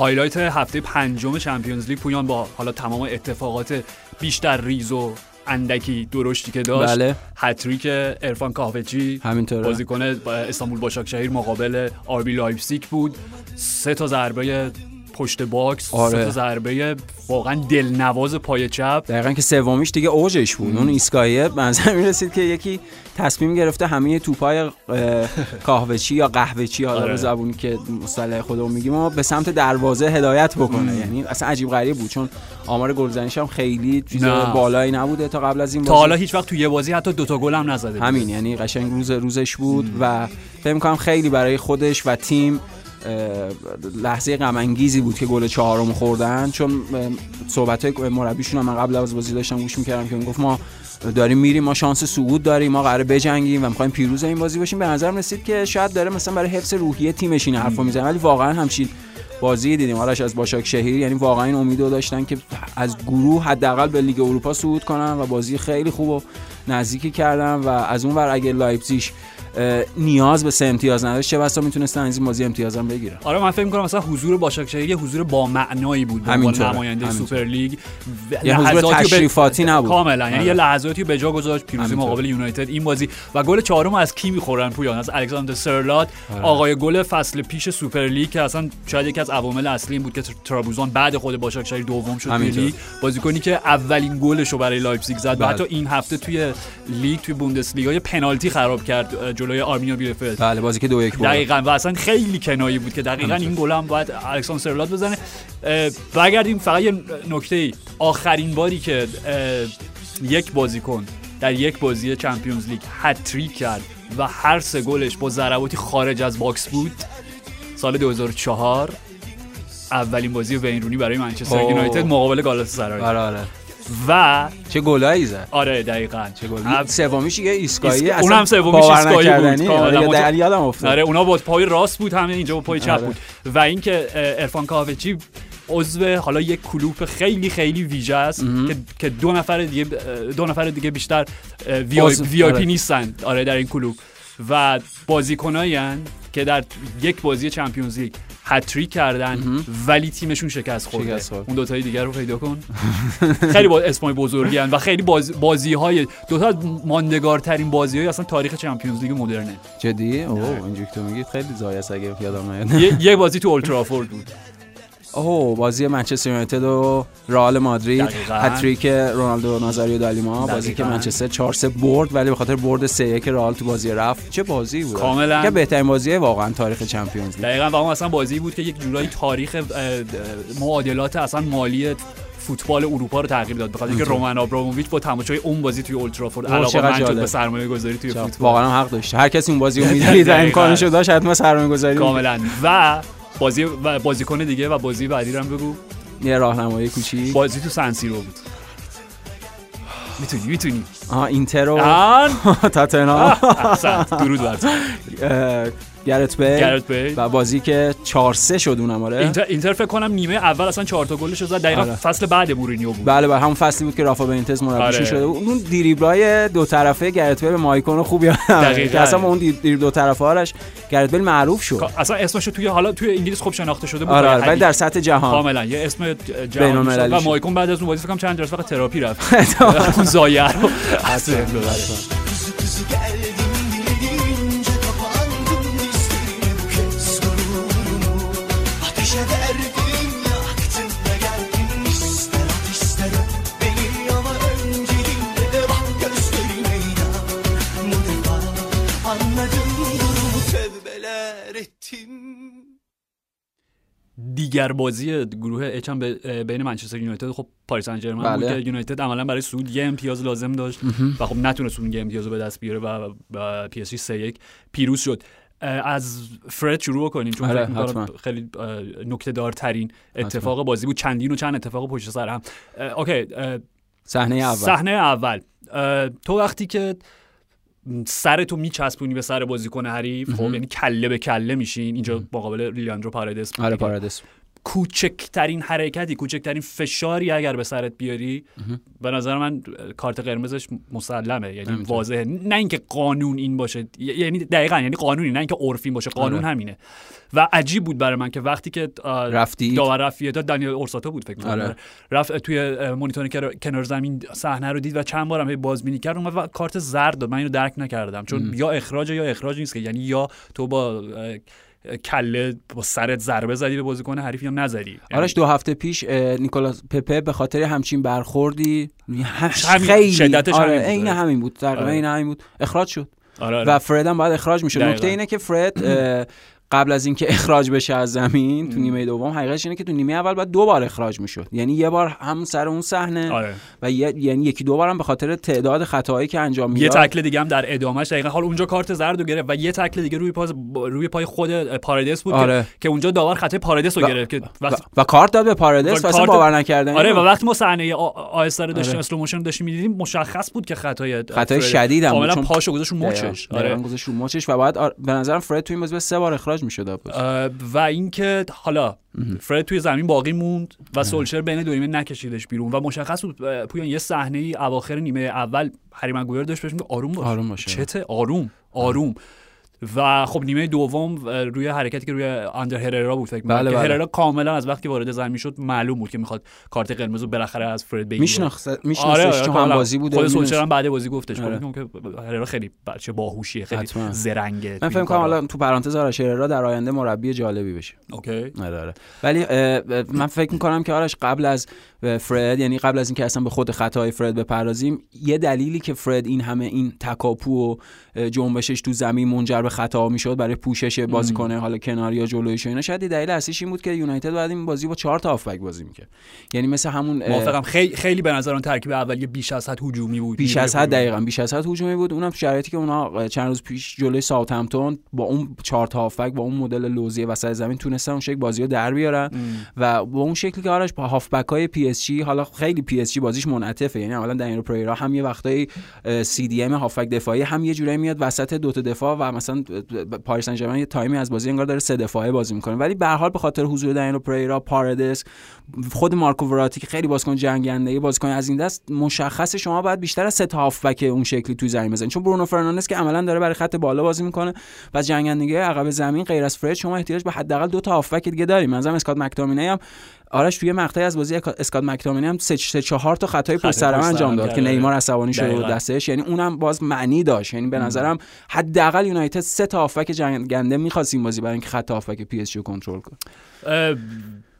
highlight هفته پنجم Champions League. پویان با حالا تمام اتفاقات بیشتر ریز و اندکی درشتی که داشت. بله. هتریک عرفان کاوچی همینطوره. بازیکن استانبول باشاکشهیر مقابل آربی لایپزیگ بود. سه تا ضربه پشت box آره. تا ضربه واقعا دلنواز پای چپ دقیقا که سومیش دیگه اوجش بود اون ایسکایه به نظر می‌رسید که یکی تصمیم گرفته همه توپای اه، کاهوچی یا قهوچی حالا آره. زبونی که مصطلح خودمون میگیم ما به سمت دروازه هدایت بکنه یعنی اصلا عجیب غریب بود چون آمار گلزنیش هم خیلی چیز. بالایی نبوده تا قبل از این تا بازی. حالا هیچ وقت توی یه بازی حتی دوتا گل هم نزده. همین یعنی قشنگ روز روزش بود و فکر می‌کنم خیلی برای خودش و تیم لحظه غم انگیزی بود که گل چهارم خوردن چون صحبت های مربیشون هم من قبل از بازی داشتم گوش می‌کردم که می‌گفت ما داریم میریم ما شانس صعود داریم ما قراره بجنگیم و می‌خوایم پیروز این بازی باشیم. به نظر رسید که شاید داره مثلا برای حفظ روحیه تیمش این حرفو می‌زنه. ولی واقعا همچین بازی دیدیم. آرش از باشاک شهیر یعنی واقعا این امیدو داشتن که از گروه حداقل به لیگ اروپا صعود کنن و بازی خیلی خوب و نزدیکی کردن و از اون ور اگه لایپزیگ نیاز به سه امتیاز نداشت چه بسا می‌تونستن از این بازی امتیاز هم بگیرن آره من فکر می‌کنم مثلا حضور باشاکشهیر یه حضور با معنایی بود به عنوان نماینده. سوپر لیگ یه حضور تشریفاتی نبود کاملا یعنی آره. یه لحظاتی به جا گذاشت پیروزی. مقابل یونایتد این بازی و گل چهارم از کی می‌خورن پویان از الکساندر سرلات آقای گل فصل پیش سوپر لیگ که اصلا شاید یکی از عوامل اصلی این بود که ترابوزان بعد خود باشاکشهیر دوم شد توی. لیگ بازیکنی که اولین گلش رو برای لایپزیگ زد و بله. حتی این هفته توی لیگ توی بوندسلیگا یه پنالتی خراب کرد جلوی آرمینیا بیلفلد بله بازی که دو یک بود. دقیقا. و اصلا خیلی کنایی بود که دقیقا این گل هم باید الکساندر سرلات بزنه. اه، برگردیم فقط یه نکته ای. آخرین باری که یک بازیکن در یک بازی Champions League هتریک کرد و هر سه گلش با ضرباتی خارج از box بود سال 2004 اولین بازی وین رونی برای منچستر. یونایتد مقابل گالاتاسرای آره آره. و چه گلایی زد آره دقیقاً چه گل سومیش یه ایسکایی ایسکا- اصلا اونم سومیش ایسکایی بود. کاملا. آره، یادم افتاد آره اونا با پای راست بود همه اینجا با پای چپ آره. بود و اینکه عرفان کاوچی عضو حالا یک کلوپ خیلی خیلی ویژه است که, که دو نفر دیگه دو نفر دیگه بیشتر VI, عضو- VIP آره. نیستن آره در این کلوپ و بازیکنایی که در یک بازی Champions League هتریک کردن ولی تیمشون شکست خورده. خورد. اون دو تای دیگر رو پیدا کن. خیلی با اسمای بزرگی هن و خیلی باز بازی های دو تا ماندگارترین بازی های اصلا تاریخ چمپیونز لیگ مدرنه. جدی اوه اینجوری تو میگی خیلی زای است اگه یادم نیاد. یه یه بازی تو اولترافورد بود. اوه بازی منچستر یونایتد و رئال مادرید. هتریک رونالدو نازاریو دالیما بازی که. منچستر 4 3 برد ولی به خاطر برد 3 1 رئال تو بازی رفت. چه بازی بود؟ کاملاً. که بهترین بازی واقعا تاریخ چمپیونز لیگ. دقیقا. و اون اصلا بازی بود که یک جورایی تاریخ معادلات اصلا مالی فوتبال اروپا رو تغییر داد. بخاطر اینکه رومن آبراموویچ با تماشای اون بازی توی اولترافورد علاقه من شد. به سرمایه گذاری توی فوتبال. واقعا هم حق داشت هر کسی اون بازی رو می‌دید و. امکانش رو داشت حتما سرمایه گذاری کاملا. و بازی و بازیکن دیگه و بازی بعدی رو هم بگو. یه راهنمایی کوچیک. بازی تو سنسیرو بود. می‌تونی می‌تونی. آها اینتر و آن! تاتنهام احسنت درود بر گرت بیل گرت بیل و بازی که 4 3 شد اونم آره اینتر, اینتر فکر کنم نیمه اول اصلا چهار تا گلش زد دقیقا آره. فصل بعد مورینیو بود بله بله همون فصلی بود که رافا بنیتز مربیشون آره. شده بود. اون دریبلای دو طرفه گرت بیل به مایکون خوب یادم دقیقاً. اصلا اون دریبل دو طرفه آرش گرت بیل معروف شد اصلا اسمش توی حالا توی انگلیس خوب شناخته شده بود آره آره ولی. در سطح جهان کاملا یه اسم جهانی شد و. مایکون بعد از اون بازی فکر کنم چند جلسه فقط تراپی رفت اون زایه رو اصلا دیگر بازی گروه H هم بین منچستر یونایتد. خب پاریس سن ژرمن بود بله. که یونایتد عملا برای صعود یه امتیاز لازم داشت و خب نتونست اون یه امتیاز رو به دست بیاره و, PSG 3 1 پیروز شد. از فرد شروع کنیم چون آره، فکر حتما. خیلی نکته دارترین اتفاق بازی بود. چندین و چند اتفاق پشت سر هم. okay صحنه اول. صحنه اول. تو وقتی که سرتو میچسبونی به سر بازیکن حریف خب یعنی کله به کله میشین. اینجا مقابل لیاندرو پارادس بود آره دیگه. کوچکترین حرکتی کوچکترین فشاری اگر به سرت بیاری به نظر من کارت قرمزش مسلمه. یعنی همینطور. واضحه. نه اینکه قانون این باشه. یعنی دقیقا یعنی قانونی نه اینکه عرفی باشه. قانون آره. همینه. و عجیب بود برای من که وقتی که رفتی؟ داور رفت تا دانیل اورساتو بود فکر کنم آره. آره. رفت توی اه، مانیتور کنار- زمین صحنه رو دید و چند بارم هی بازبینی کرد. و کارت زرد داد. من اینو درک نکردم. چون یا اخراج یا اخراج نیست که. یعنی یا تو با کله با سرت ضربه زدی به بازیکن حریف یا نزدی یعنی آرش دو هفته پیش نیکولاس پپه به خاطر همچین برخوردی همین، خیلی شدتش آره همین بود، عین آره. همین بود تقریبا آره. عین همین بود اخراج شد آره آره. و فرد هم باید اخراج میشه. نکته اینه که فرد قبل از اینکه اخراج بشه از زمین تو نیمه دوم حقیقتش اینه که تو نیمه اول باید دو بار اخراج می‌شد یعنی یه بار هم سر اون صحنه آره. و یه- یعنی یکی دو بارم به خاطر تعداد خطاهایی که انجام یه می‌داد تکل دیگه هم در ادامهش دقیقا حال اونجا کارت زرد رو گرفت و یه تکل دیگه روی پاس روی پای خود پارادیس بود آره. که, که اونجا داور خطای پارادیس رو گرفت که و, و کارت داد به پارادیس و و اصلا کارت- باور نکردنی آره و. وقتی ما صحنه آ- آهسته رو داشتیم آره. slow motion داشتیم می‌دیدیم مشخص بود که خطای خطای فرد- شدید هم بود، کاملا چون- پاشو گذاشت رو دقیقاً. مچش آره گذاشت رو مچش و بعد. به نظرم فرد تو این بازی سه بار اخراج می‌شد اه، و اینکه حالا فرد توی زمین باقی موند و سولشر بین دو نیمه نکشیدش بیرون و مشخص بود پویان یه صحنه ای اواخر نیمه اول هری مگویر داشت بهش آروم باش. آروم باشه. چته؟ آروم. آروم. و خب نیمه دوم روی حرکتی که روی آندر هررا بود فکر بله، بله. هررا کاملا از وقتی وارد زمین شد معلوم بود که می‌خواد کارت قرمز رو بالاخره از فرد بگیره میشناخت آره میشناختش آره تو هم کاملا. بازی بوده خود. سولشر هم بعد بازی گفتش آره. گفت که هررا خیلی بچه باهوشیه خیلی حتما. زرنگه من فکر کنم. حالا تو پرانتز آرش را در آینده مربی جالبی بشه اوکی آره آره ولی من فکر می‌کنم که آرش قبل از فرد یعنی قبل از اینکه اصلا به خود خطای فرد بپردازیم یه دلیلی که فرد این همه این تکاپو و جنبشش تو زمین منجر به خطا می‌شد برای پوشش بازیکن حالا کناری یا جلویش اینا شاید دلیل اصلیش این بود که یونایتد بعد این بازی با چهار تا هافبک بازی می‌کرد. یعنی مثل همون موافقم. خیلی خیلی به نظر اون ترکیب اولیه بیش از حد هجومی بود. بیش از حد. دقیقا بیش از حد هجومی بود. اونم شرایطی که اونا چند روز پیش جلوی ساوثهمپتون با اون چهار تا هافبک با اون مدل لوزی وسط زمین تونستن اون شکل بازی رو در بیارن. و با اون شکلی که آرش با هافبک های PSG حالا خیلی PSG بازیش منعطفه. یعنی اولا دنیلو پریرا هم یه وقتایی CDM هافبک دفاعی هم یه جورایی میاد وسط دو تا دفاع و مثلا پاریس سن یه time ی از بازی انگار داره سه دفاعه بازی می‌کنه. ولی به هر حال به خاطر حضور دنیلو پریرا پاردس خود مارکو وراتی که خیلی بازیکن جنگنده بازیکن از این دست مشخص شما باید بیشتر از سه تا هافبک اون شکلی توی زمین بزنید چون برونو فرناندز که عملا داره برای خط بالا بازی می‌کنه و جنگندگی عقب زمین غیر از فرد شما احتیاج به حداقل دو تا هافبک دیگه داریم. مثلا اسکات مکتامینی هم آرش توی مقطعی از بازی اسکات مکتامینی هم سه سه چهار تا خطای پشت سر انجام داد که. نیمار عصبانی شده بود. دستش یعنی اونم باز معنی داشت یعنی به نظرم حداقل یونایتد سه تا هافبک جنگنده می‌خواست این بازی برای اینکه خط هافبک پی اس جی رو کنترل کنه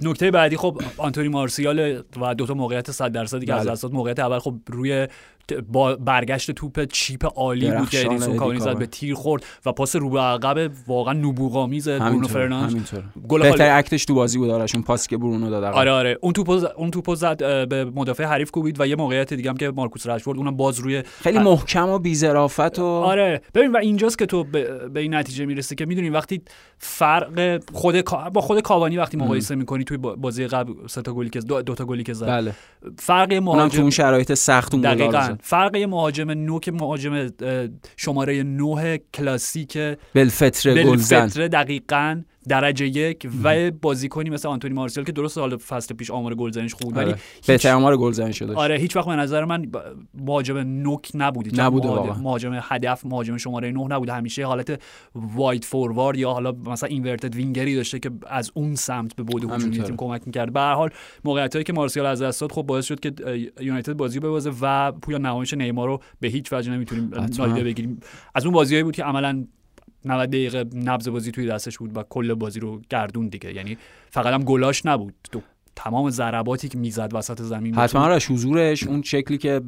نکته بعدی خب آنتونی مارسیال و دو تا موقعیت 100 درصدی که از بله. دست موقعیت اول خب روی با برگشت توپ chip عالی بود که درخشان ادینسون کاوانی زد به تیر خورد و پاس رو به عقب واقعا نبوغ‌آمیز برونو فرناندز. گل بهتر اکتش تو بازی بود آرش اون پاسی که برونو داد. آره آره. اون توپو ز- اون توپو زد به مدافع حریف کوبید و یه موقعیت دیگه هم که مارکوس رشفورد اونم باز روی خیلی محکم و بی‌ظرافت و آره. ببین و اینجاست که تو به, به این نتیجه می‌رسی که می‌دونی وقتی فرق خود با خود کاوانی وقتی مقایسه می‌کنی توی با- بازی قبل سه تا گلی که دو, دو تا گلی که زد. بله. فرق تو مهاجم اون شرایط سخت اون دقیقا. فرق یه مهاجم نوک مهاجم اه، شماره نه کلاسیک بلفتر گلزن. بلفتره دقیقا درجه یک و بازیکنی مثل آنتونی مارسیال که درست حالا فصل پیش آمار گلزنیش خوب بود، ولی آره. هیچ- بهتر آمار گلزنی شده آره هیچ وقت به نظر من مهاجم نوک نبودی چون نبوده مهاجم, هدف مهاجم شماره نه نبود همیشه حالت واید فوروارد یا حالا مثلا اینورتد وینگری داشته که از اون سمت به بود هجومی. تیم کمک می‌کرد به هر حال موقعیت هایی که مارسیال از دست داد خب باعث شد که یونایتد بازی رو ببازه و پویا نمایش نیمار رو به هیچ وجه نمی‌تونیم. نادیده بگیریم از اون بازیایی بود که عملا 90 دقیقه نبض بازی توی دستش بود و کل بازی رو گردون دیگه. یعنی فقط هم گلاش نبود. تو تمام ضرباتی که می‌زد وسط زمین حتما آرش حضورش اون شکلی که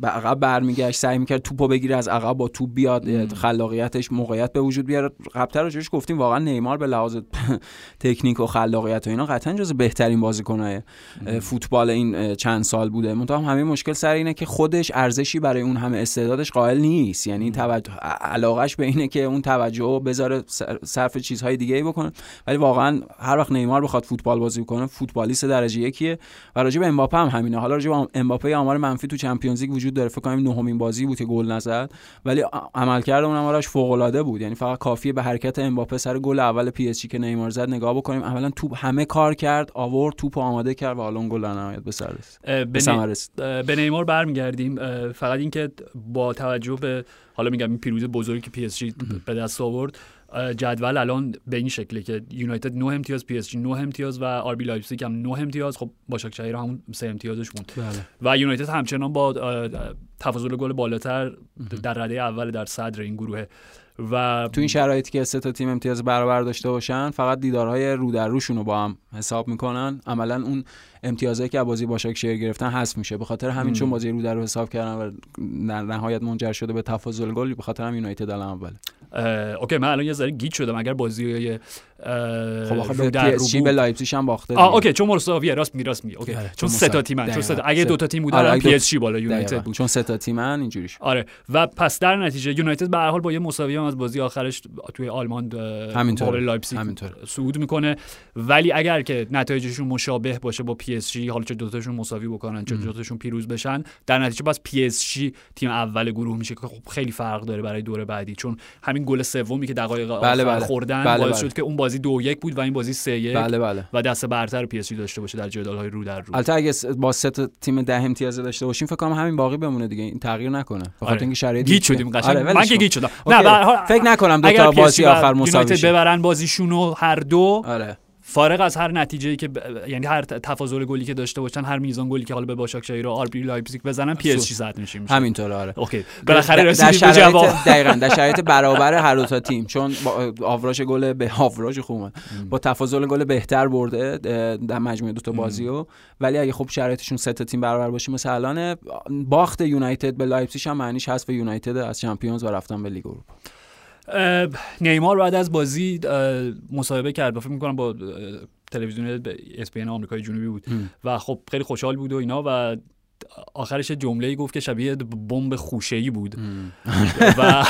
به عقب برمیگشت سعی می‌کرد توپو بگیره از عقب با توپ بیاد خلاقیتش موقعیت به وجود بیاره. قبلتر راجعش گفتیم واقعا نیمار به لحاظ تکنیک و خلاقیت و اینا قطعا جز بهترین بازیکن‌های اه، فوتبال این چند سال بوده. منتها همه مشکل سر اینه که خودش ارزشی برای اون همه استعدادش قائل نیست. یعنی توجه علاقش به اینه که اون توجه بذاره صرف چیزهای دیگه ای بکنه. ولی واقعا هر وقت نیمار بخواد فوتبال بازی کنه فوتبالیست درجه یکیه و راجع به امباپه هم همینه. حالا راجع به امباپه آمار منفی تو Champions League وجود داره. فکر کنم نهمین بازی بود که گل نزد. ولی عملکرد اونم آرش فوق العاده بود. یعنی فقط کافیه به حرکت امباپه سر گل اول پی اس جی که نیمار زد نگاه بکنیم. اولا توپ همه کار کرد آورد توپ آماده کرد و حالا اون گل در نهایت به سر رسید. به نیمار برمیگردیم. فقط اینکه با توجه به حالا میگم این پیروزی بزرگی که پی اس جی به دست آورد جدول الان به این شکله که یونایتد 9 امتیاز پی اس جی 9 امتیاز و آر بی لایپزیگ هم 9 امتیاز. خب باشاکشهیر همون 3 امتیازش موند. و یونایتد همچنان با تفاضل گل بالاتر در رده اول در صدر این گروه. و تو این شرایطی که سه تا تیم امتیاز برابر داشته باشن فقط دیدارهای رو در روشون رو با هم حساب می‌کنن. عملا اون امتیازایی که از بازی باشاکشهیر گرفتن حذف میشه به خاطر همین چون بازی رو در رو حساب کردن و در نهایت منجر شده به تفاضل گل به خاطر هم یونایتد الان اوله اه، OK من الان یه ذره گیج شدم اگر بازی خب آخه رو در رو بود- به لایپزیگ هم باخته آه. OK چون مساویه راست میگی راست میگی OK آره، چون سه تا. تیمن چون سه. اگه دو تا تیم آره، بودن اگه پی اس جی بالا یونایتد. بود چون سه تا تیمن اینجوری شد آره و پس در نتیجه یونایتد به هر حال با یه مساوی هم از بازی آخرش توی آلمان. مقابل لایپزیگ. صعود می‌کنه ولی اگر که نتایجشون مشابه باشه با پی اس جی حالا چه دوتاشون مساوی بکنن چه دوتاشون پیروز بشن در نتیجه بس پی اس جی تیم اول گروه میشه که خب خیلی فرق داره برای دور بعدی چون همین گل سومی که دقایق آخر بله، بله. خوردن بله، باعث بله. شد که اون بازی دو یک بود و این بازی سه یک بله بله و دست برتر پی اس جی داشته باشه در جدال های رو در رو البته اگه با سه تیم ده امتیاز داشته باشیم فکر کنم همین باقی بمونه دیگه این تغییر نکنه به خاطر آره. اینکه شرایط گیج شدیم قشنگ آره، من که. گیج شدم. نه به فکر نکنم دو تا بازی آخر مساوی. ببرن بازیشون رو هر دو آره فارغ از هر نتیجه که ب... یعنی هر تفاضل گلی که داشته باشن هر میزان گلی که حالا به باشاکشهیر و آر بی لایپزیگ بزنن پی اس جی صد میشه میشه. همینطوره آره. OK. بالاخره در- رسیدیم در به جواب. دقیقاً در شرایط برابر هر دو تا تیم چون با آوراژ گل به آوراژ خوب اومد. با تفاضل گل بهتر برده در مجموعه دو تا بازی رو ولی اگه خب شرایطشون سه تا تیم برابر باشه مثل الان باخت یونایتد به لایپزیگ هم معنیش حذف یونایتد از Champions و رفتن به لیگ اروپا. نیمار بعد از بازی مصاحبه کرد فکر می‌کنم با تلویزیون ESPN آمریکای جنوبی بود. و خب خیلی خوشحال بود و اینا و آخرش جمله گفت که شبیه بمب خوشه‌ای بود. و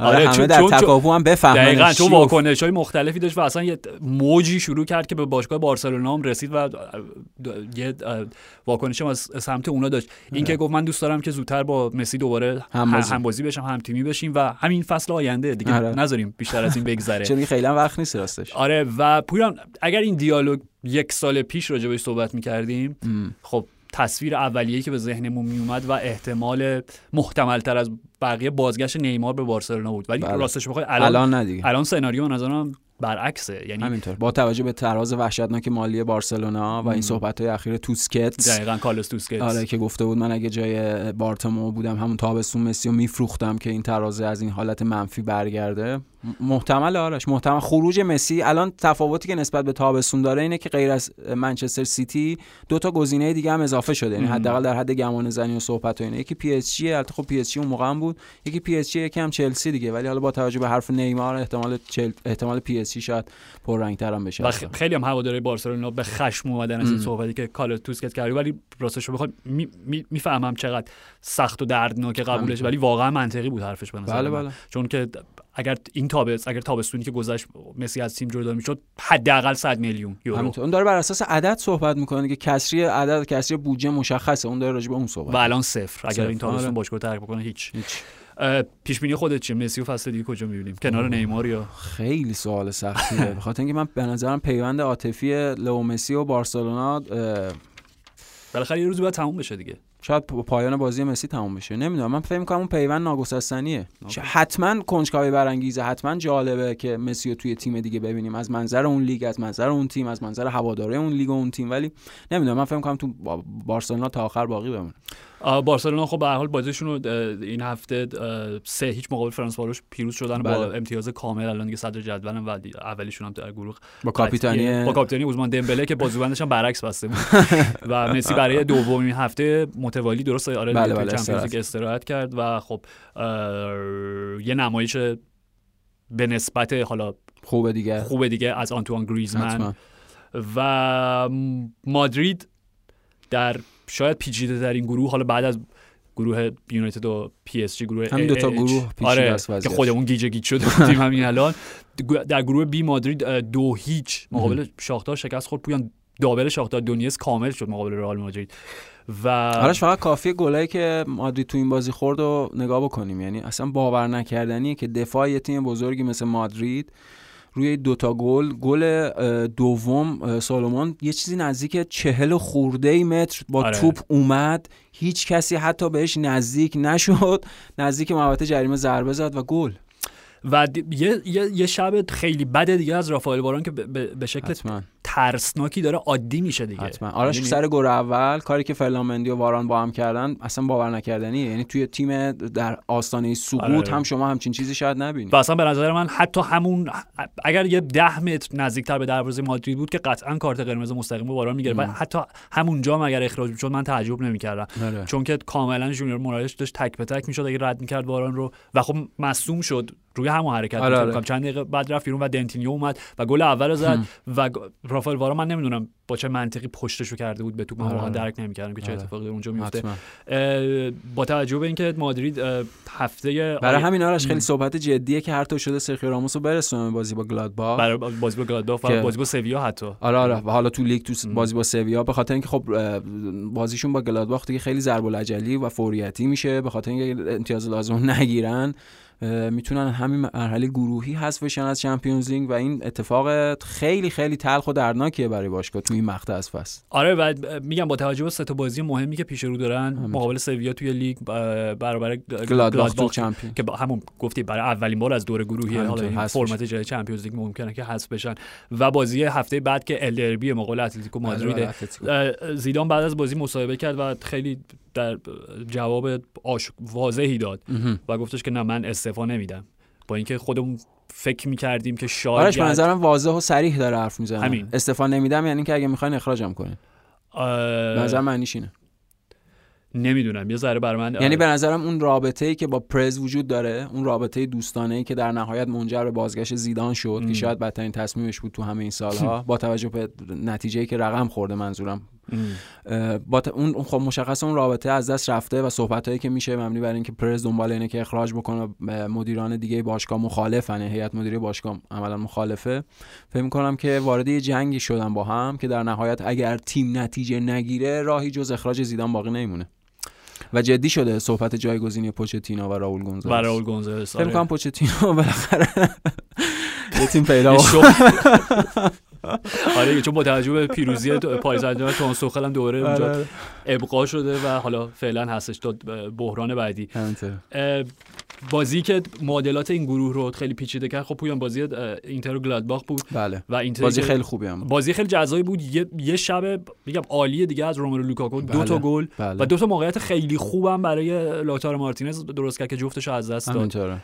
آره همه چون- در تکاپو هم بفهمن دقیقا چون. واکنش های مختلفی داشت و اصلا یه موجی شروع کرد که به باشگاه بارسلونا هم رسید و یه واکنش هم از سمت اونا داشت. این که گفت من دوست دارم که زودتر با مسی دوباره همبازی. هم بازی. بشم هم تیمی بشیم و همین فصل آینده. دیگه آره. نذاریم بیشتر از این بگذره. چون خیلی وقت نیست راستش. آره و پویان اگر این دیالوگ یک سال پیش راجع بهش صحبت می‌کردیم خب تصویر اولیه‌ای که به ذهنمون میومد و احتمال محتمل تر از بقیه بازگشت نیمار به بارسلونا بود. ولی بله. راستش بخوای الان, الان نه دیگه. الان سناریو نظرم برعکسه. یعنی همینطور. با توجه به تراز وحشتناک مالی بارسلونا و این صحبت های اخیر توسکتس. دقیقا کارلوس توسکتس. آره که گفته بود من اگه جای بارتمو بودم همون تابستون مسی رو میفروختم که این ترازه از این حالت منفی برگرده. محتمل آرش محتمل. خروج مسی الان تفاوتی که نسبت به تابستون داره اینه که غیر از منچستر سیتی دو تا گزینه دیگه هم اضافه شده. یعنی حداقل در حد گمان زنی و صحبت و اینه. یکی پی اس جی البته خب پی اس جی اون موقع هم بود. یکی پی اس جی یکی هم چلسی دیگه. ولی حالا با توجه به حرف نیمار احتمال چل... احتمال پی اس جی شاید پررنگ‌تر هم بشه. و خ- خیلی هم هواداری بارسلونا به خشم اومدن از این صحبتی که کارلوس توسکت کردی. ولی راستش رو بخوام می- می- می‌فهمم چقدر سخت و دردناک قبولش. ولی واقعا منطقی بود حرفش به نظر بله،. بله. چون که اگر این تابست اگر تابستونی که گذشت مسی از تیم جدا می‌شد حداقل 100 میلیون یورو. همینطور. اون داره بر اساس عدد صحبت می‌کنه که کسری عدد کسری بودجه مشخصه. اون داره راجع به اون صحبت و الان صفر. اگر. این تابستون آره. باشگاه ترک بکنه هیچ. هیچ. پیش بینی خودت چیه؟ مسی و فصل دیگه کجا می‌بینیم؟ کنار نیمار یا؟ خیلی سوال سختیه. به خاطر اینکه من به نظرم پیوند عاطفی لئو مسی و بارسلونا بالاخره یه روزی باید تموم بشه دیگه. شاید با پایان بازی مسی تموم بشه. نمی‌دونم. من فکر می‌کنم اون پیوند ناگسستنیه. حتما کنجکاوی برانگیزه. حتما جالبه که مسی رو توی تیم دیگه ببینیم. از منظر اون لیگ از منظر اون تیم از منظر هواداره اون لیگ و اون تیم. ولی نمی‌دونم. من فکر می‌کنم تو با- بارسلونا تا آخر باقی بمونه. بارسلونا خب به حال بازیشون رو این هفته سه هیچ مقابل فرانس پیروز شدن با بله. امتیاز کامل الان دیگه صدر جدولن و اولیشون هم در گروه با کاپیتانی با کاپیتانی عثمان دمبله که بازوبندش هم برعکس بسته بود و مسی برای دومین هفته متوالی درست آره بله، بله، استراحت. لیگ استراحت کرد و خب یه نمایش به نسبت حالا خوبه دیگه خوب دیگه از آنتوان گریزمن و مادرید در شاید پیچیده در این گروه حالا بعد از گروه یونایتد و پی اس جی گروه همین دوتا اه. گروه پیچیده آره است که وضعیتش. خودمون گیجه گیج شده بودیم همین الان در گروه B مادرید دو هیچ مقابل شاختار شکست خورد پویان double شاختار دونتسک کامل شد مقابل رئال مادرید و آرش فقط کافیه گلایی که مادرید تو این بازی خورد و نگاه بکنیم یعنی اصلا باور نکردنیه که دفاع یه تیم بزرگی مثل مادرید روی دوتا گل گل دوم اه، سالومون یه چیزی نزدیک چهل خورده متر با آره. توپ اومد. هیچ کسی حتی بهش نزدیک نشد. نزدیک محوطه جریمه ضربه زد و گل. و دی- یه, یه, یه شب خیلی بده دیگه از رافائل واران که به- شکل حتما. ترسناکی داره عادی میشه دیگه حتما آرش؟ سر گل اول کاری که فرلامندی و واران با هم کردن اصلا باور نکردنیه یعنی توی تیم در آستانه سقوط آره. هم شما همچین چیزی شاید نبینید و اصلا به نظر من حتی همون اگر یه ده متر نزدیکتر به دروازه مادرید بود که قطعا کارت قرمز مستقیم به باران می‌گرفت و حتی همونجا هم اگر اخراج می‌شد من تعجب نمی‌کردم آره. چون که کاملا جونیور مورایش داشت تک به تک می‌شد اگه رد می‌کرد باران رو و خب مصوم شد روی همون حرکت آره،. آره. چند دقیقه بعد رفت بیرون و دنتینیو اومد و گل اول زد و واران من نمی‌دونم با چه منطقی پشتشو کرده بود به توپ من واقعا آره. درک نمی‌کردم که چه آره. اتفاقی اونجا میفته با توجه به اینکه مادرید هفته برای همین آرش خیلی صحبت جدیه که هر طور شده سرخیو راموس رو برسونه بازی با گلادباخ. برای بازی با گلادباخ و که- بازی با سویا حتی. آره آره. و حالا تو لیگ تو بازی با سویا به خاطر اینکه خب بازیشون با گلادباخ دیگه خیلی ضرب العجلی و فوریتی میشه به خاطر اینکه امتیاز لازم رو نگیرن می‌تونن همین مرحله گروهی حذف بشن از Champions League و این اتفاق خیلی خیلی تلخ و دردناکیه برای باشگاه تو این مقطع از فصل. آره و میگم با توجه به سه بازی مهمی که پیش رو دارن مقابل سویا توی لیگ برابر گلادباخ تو Champion. که همون گفتی برای اولین بار از دور گروهی حالا فرمت جدید Champions League ممکنه که حذف بشن. و بازی هفته بعد که ال دربی مقابل اتلتیکو مادرید بله، اتلتیکو. اه، زیدان بعد از بازی مصاحبه کرد و خیلی در جواب آش... واضحی داد. و گفتش که نه من استعفا نمیدم با اینکه خودمون فکر می‌کردیم که شاید آرش به نظرم واضح و صریح داره حرف می‌زنه همین. استفاده نمیدم یعنی که اگه می‌خواین اخراجم کنین اه، به نظر معنیش اینه نمی‌دونم یه ذره بر من یعنی به نظرم اون رابطه ای که با پرز وجود داره اون رابطه دوستانه ای که در نهایت منجر به بازگشت زیدان شد که شاید بدترین تصمیمش بود تو همه این سالها با توجه به نتیجه ای که رقم خورده منظورم ام. با اون خب مشخص اون رابطه از دست رفته و صحبت هایی که میشه مبنی بر اینکه پرز دنبال اینه که اخراج بکنه مدیران دیگه باشگاه مخالفن هیئت مدیره باشگاه عملا مخالفه. فکر می‌کنم که وارد یه جنگی شدن با هم که در نهایت اگر تیم نتیجه نگیره راهی جز اخراج زیدان باقی نمیمونه. و جدی شده صحبت جایگزینی پوچتینو و راول گونزالس. و راول گونزالس فکر آره. می‌کنم پوچتینو بالاخره یه تیم پیدا آره چون با توجه به پیروزی پاریس سن توماس توخل هم دوره اونجا آره. ابقا شده و حالا فعلا هستش تا بحران بعدی. بازی که معادلات این گروه رو خیلی پیچیده کرد خب پویان بازی اینتر و گلادباخ بود بله. و اینتر بازی خیلی خوبی هم. بازی خیلی جذابی بود. یه, یه شب میگم عالی دیگه از روملو لوکاکو دو بله. تا گل بله. و دو تا موقعیت خیلی خوبم برای لاتارو مارتینز درست کرد که جفتش از دست داد. همینطوره.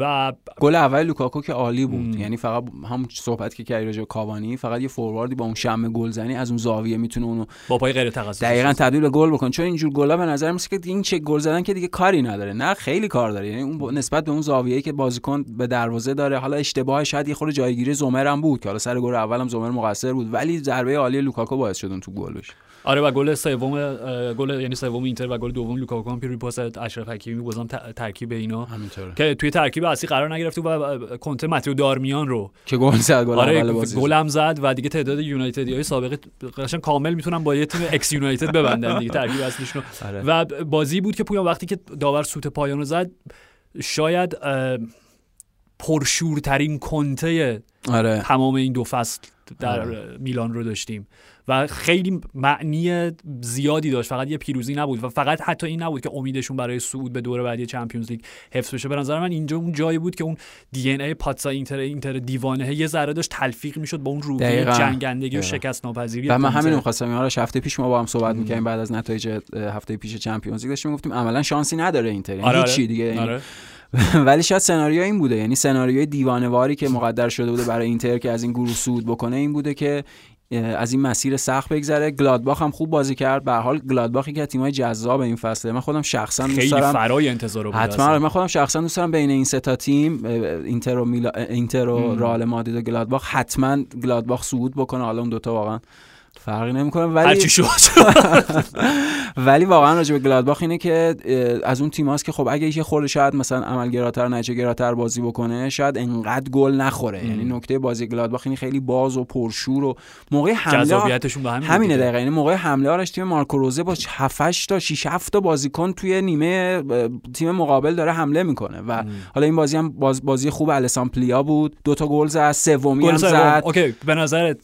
و گل اول لوکاکو که عالی بود. مم. یعنی فقط همون صحبت که کردی راجع کاوانی فقط یه فورواردی با اون شم گلزنی از اون زاویه می‌تونه اونو با پای غیر تخصصی دقیقا تبدیل به گل بکنه چون اینجور گلا به نظر میرسه که این چه گل زدن که دیگه کاری نداره. نه خیلی کار داره. یعنی اون نسبت به اون زاویه‌ای که بازیکن به دروازه داره حالا اشتباه شاید یه خورده جایگیری زومر هم بود که حالا سر گل اولم زومر مقصر بود ولی ضربه عالی لوکاکو باعث شد اون تو گل بشه. آره و گل سوم گل یعنی سوم اینتر و گل دوم لوکاکو هم پیروی پاس اشرف حکیمی بازم ترکیب اینا. همینطوره. که توی ترکیب اصلی قرار نگرفت و کنته متیو دارمیان رو. که گل زد گل آره اول بازی. گل هم زد و دیگه تعداد یونایتدی های سابقه قشنگ کامل می‌تونن با یه تیم ex United ببندن دیگه ترکیب اصلیشون. آره. و بازی بود که پویان وقتی که داور سوت پایان رو زد شاید پرشورترین کنته آره تمام این دو فصل در آره. میلان رو داشتیم و خیلی معنی زیادی داشت فقط یه پیروزی نبود و فقط حتی این نبود که امیدشون برای صعود به دور بعدی Champions League حفظ بشه به نظر من اینجا اون جایی بود که اون DNA pazza Inter اینتر دیوانه یه ذره داشت تلفیق می‌شد با اون روحیه دقیقاً. جنگندگی و دقیقاً. شکست ناپذیری و من. همین می‌خواستم این هفته پیش ما با هم صحبت می‌کردیم بعد از نتایج هفته پیش Champions League داشتیم گفتیم عملا شانسی نداره اینتر یعنی آره، آره. هیچی دیگه یعنی آره. ولی شاید سناریو این بوده یعنی سناریوی دیوانه‌واری که مقدر شده بوده برای اینتر که از این گروه صعود بکنه این بوده که از این مسیر سخت بگذره. گلادباخ هم خوب بازی کرد. به حال گلادباخی که تیمای جذاب این فصله. من خودم شخصا دوست دارم فرای انتظار بود حتما. من خودم شخصا دوست دارم بین این سه تا تیم اینتر و میلا... اینتر و. رئال مادرید و گلادباخ حتما گلادباخ صعود بکنه. حالا اون دوتا واقعا فرقی نمی‌کنه ولی هرچی شد ولی واقعا راجع به گلادباخ اینه که از اون تیماست که خب اگه یه خورده شاید مثلا عملگراتر نتیجه گراتر بازی بکنه شاید انقدر گل نخوره. یعنی نکته بازی گلادباخ اینه خیلی باز و پرشور و موقع حمله جذابیتشون به همین همینه. دقیقا یعنی موقع حمله آرش تیم مارکو روزه با 7 تا 6 7 تا بازیکن توی نیمه تیم مقابل داره حمله می‌کنه و. حالا این بازی هم باز بازی خوب الیسان پلیا بود دو تا گل زد سومی هم. زد اوکی به نظرت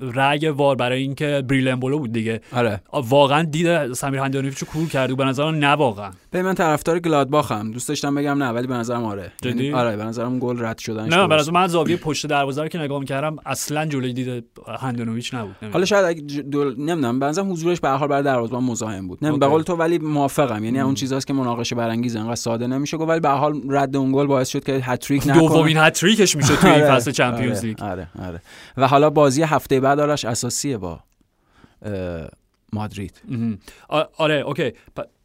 رأی وار برای اینکه بریلنبولو بود دیگه. آره. واقعا دید سمیر هندانویچو کور کرد و به نظر من نه واقعا. به من طرفدار گلادباخم دوست داشتم بگم نه ولی به نظرم آره. جدی؟ یعنی آره به نظرم گل رد شدنش نه به درست. نظر من زاویه پشت دروازه رو که نگاه می‌کردم اصلا جلوی دید هندانویچ نبود. نمی‌دونم. حالا شاید اگه دل... نمی‌دونم به نظرم حضورش به هر حال برای دروازه‌بان مزاحم بود. نه به. قول تو ولی موافقم. یعنی. اون چیزاست که مناقشه برانگیز انقدر ساده نمیشه گفت ولی به هر حال رد اون گل باعث شد که هتریک نکنه. دومین هتریکش میشه توی این آره، فصل چمپیونز آره، لیگ آره آره. و حالا بازی هفته بعد آرش اساسیه با مادرید. آره اوکی.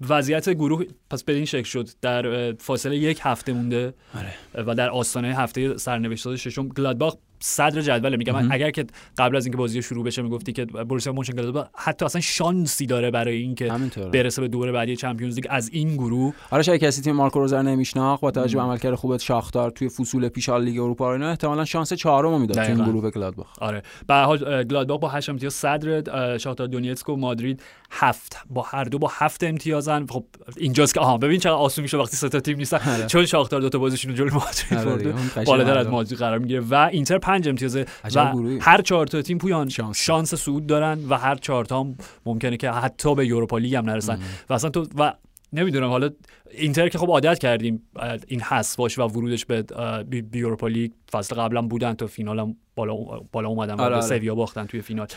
وضعیت گروه پس به این شکل شد. در فاصله یک هفته مونده. آره. و در آستانه هفته سرنوشت ششم گلادباخ صدر جدوله میگم مهم. اگر که قبل از اینکه بازی شروع بشه می‌گفتی که بروسیا مونشنگلادباخ حتی اصلا شانسی داره برای اینکه برسه به دور بعدی Champions League از این گروه حالا شاید کسی تیم مارکو رزه رو نمیشناخت با توجه به. عملکرد خوب شاختار توی فصول پیش لیگ اروپا اینا احتمالاً شانس چهارم می‌داد این دقیقاً. گروه گلادباخ آره به هر حال گلادباخ با 8 امتیاز صدر شاختار دونیتسک و مادرید هفت با هر دو با هفت امتیازن خب اینجاست که آها ببین چقدر آسون میشه وقتی سه تا تیم نیستن آره. چون شاختار دو تا بازیشون جلوی مادرید آره برده بالاتر از. مادرید قرار می‌گیره و اینتر پنج امتیازه و گروهی. هر چهار تا تیم پویان شانس. شانس صعود دارن و هر چهار تا هم ممکنه که حتی به یوروپا لیگ هم نرسن و اصلا تو و نمی‌دونم حالا اینتر که خب عادت کردیم این حذفاش و ورودش به Europa League فصل قبلا بودن تا فینال هم بالا بالا اومدن آره، آره. سویا باختن توی فینال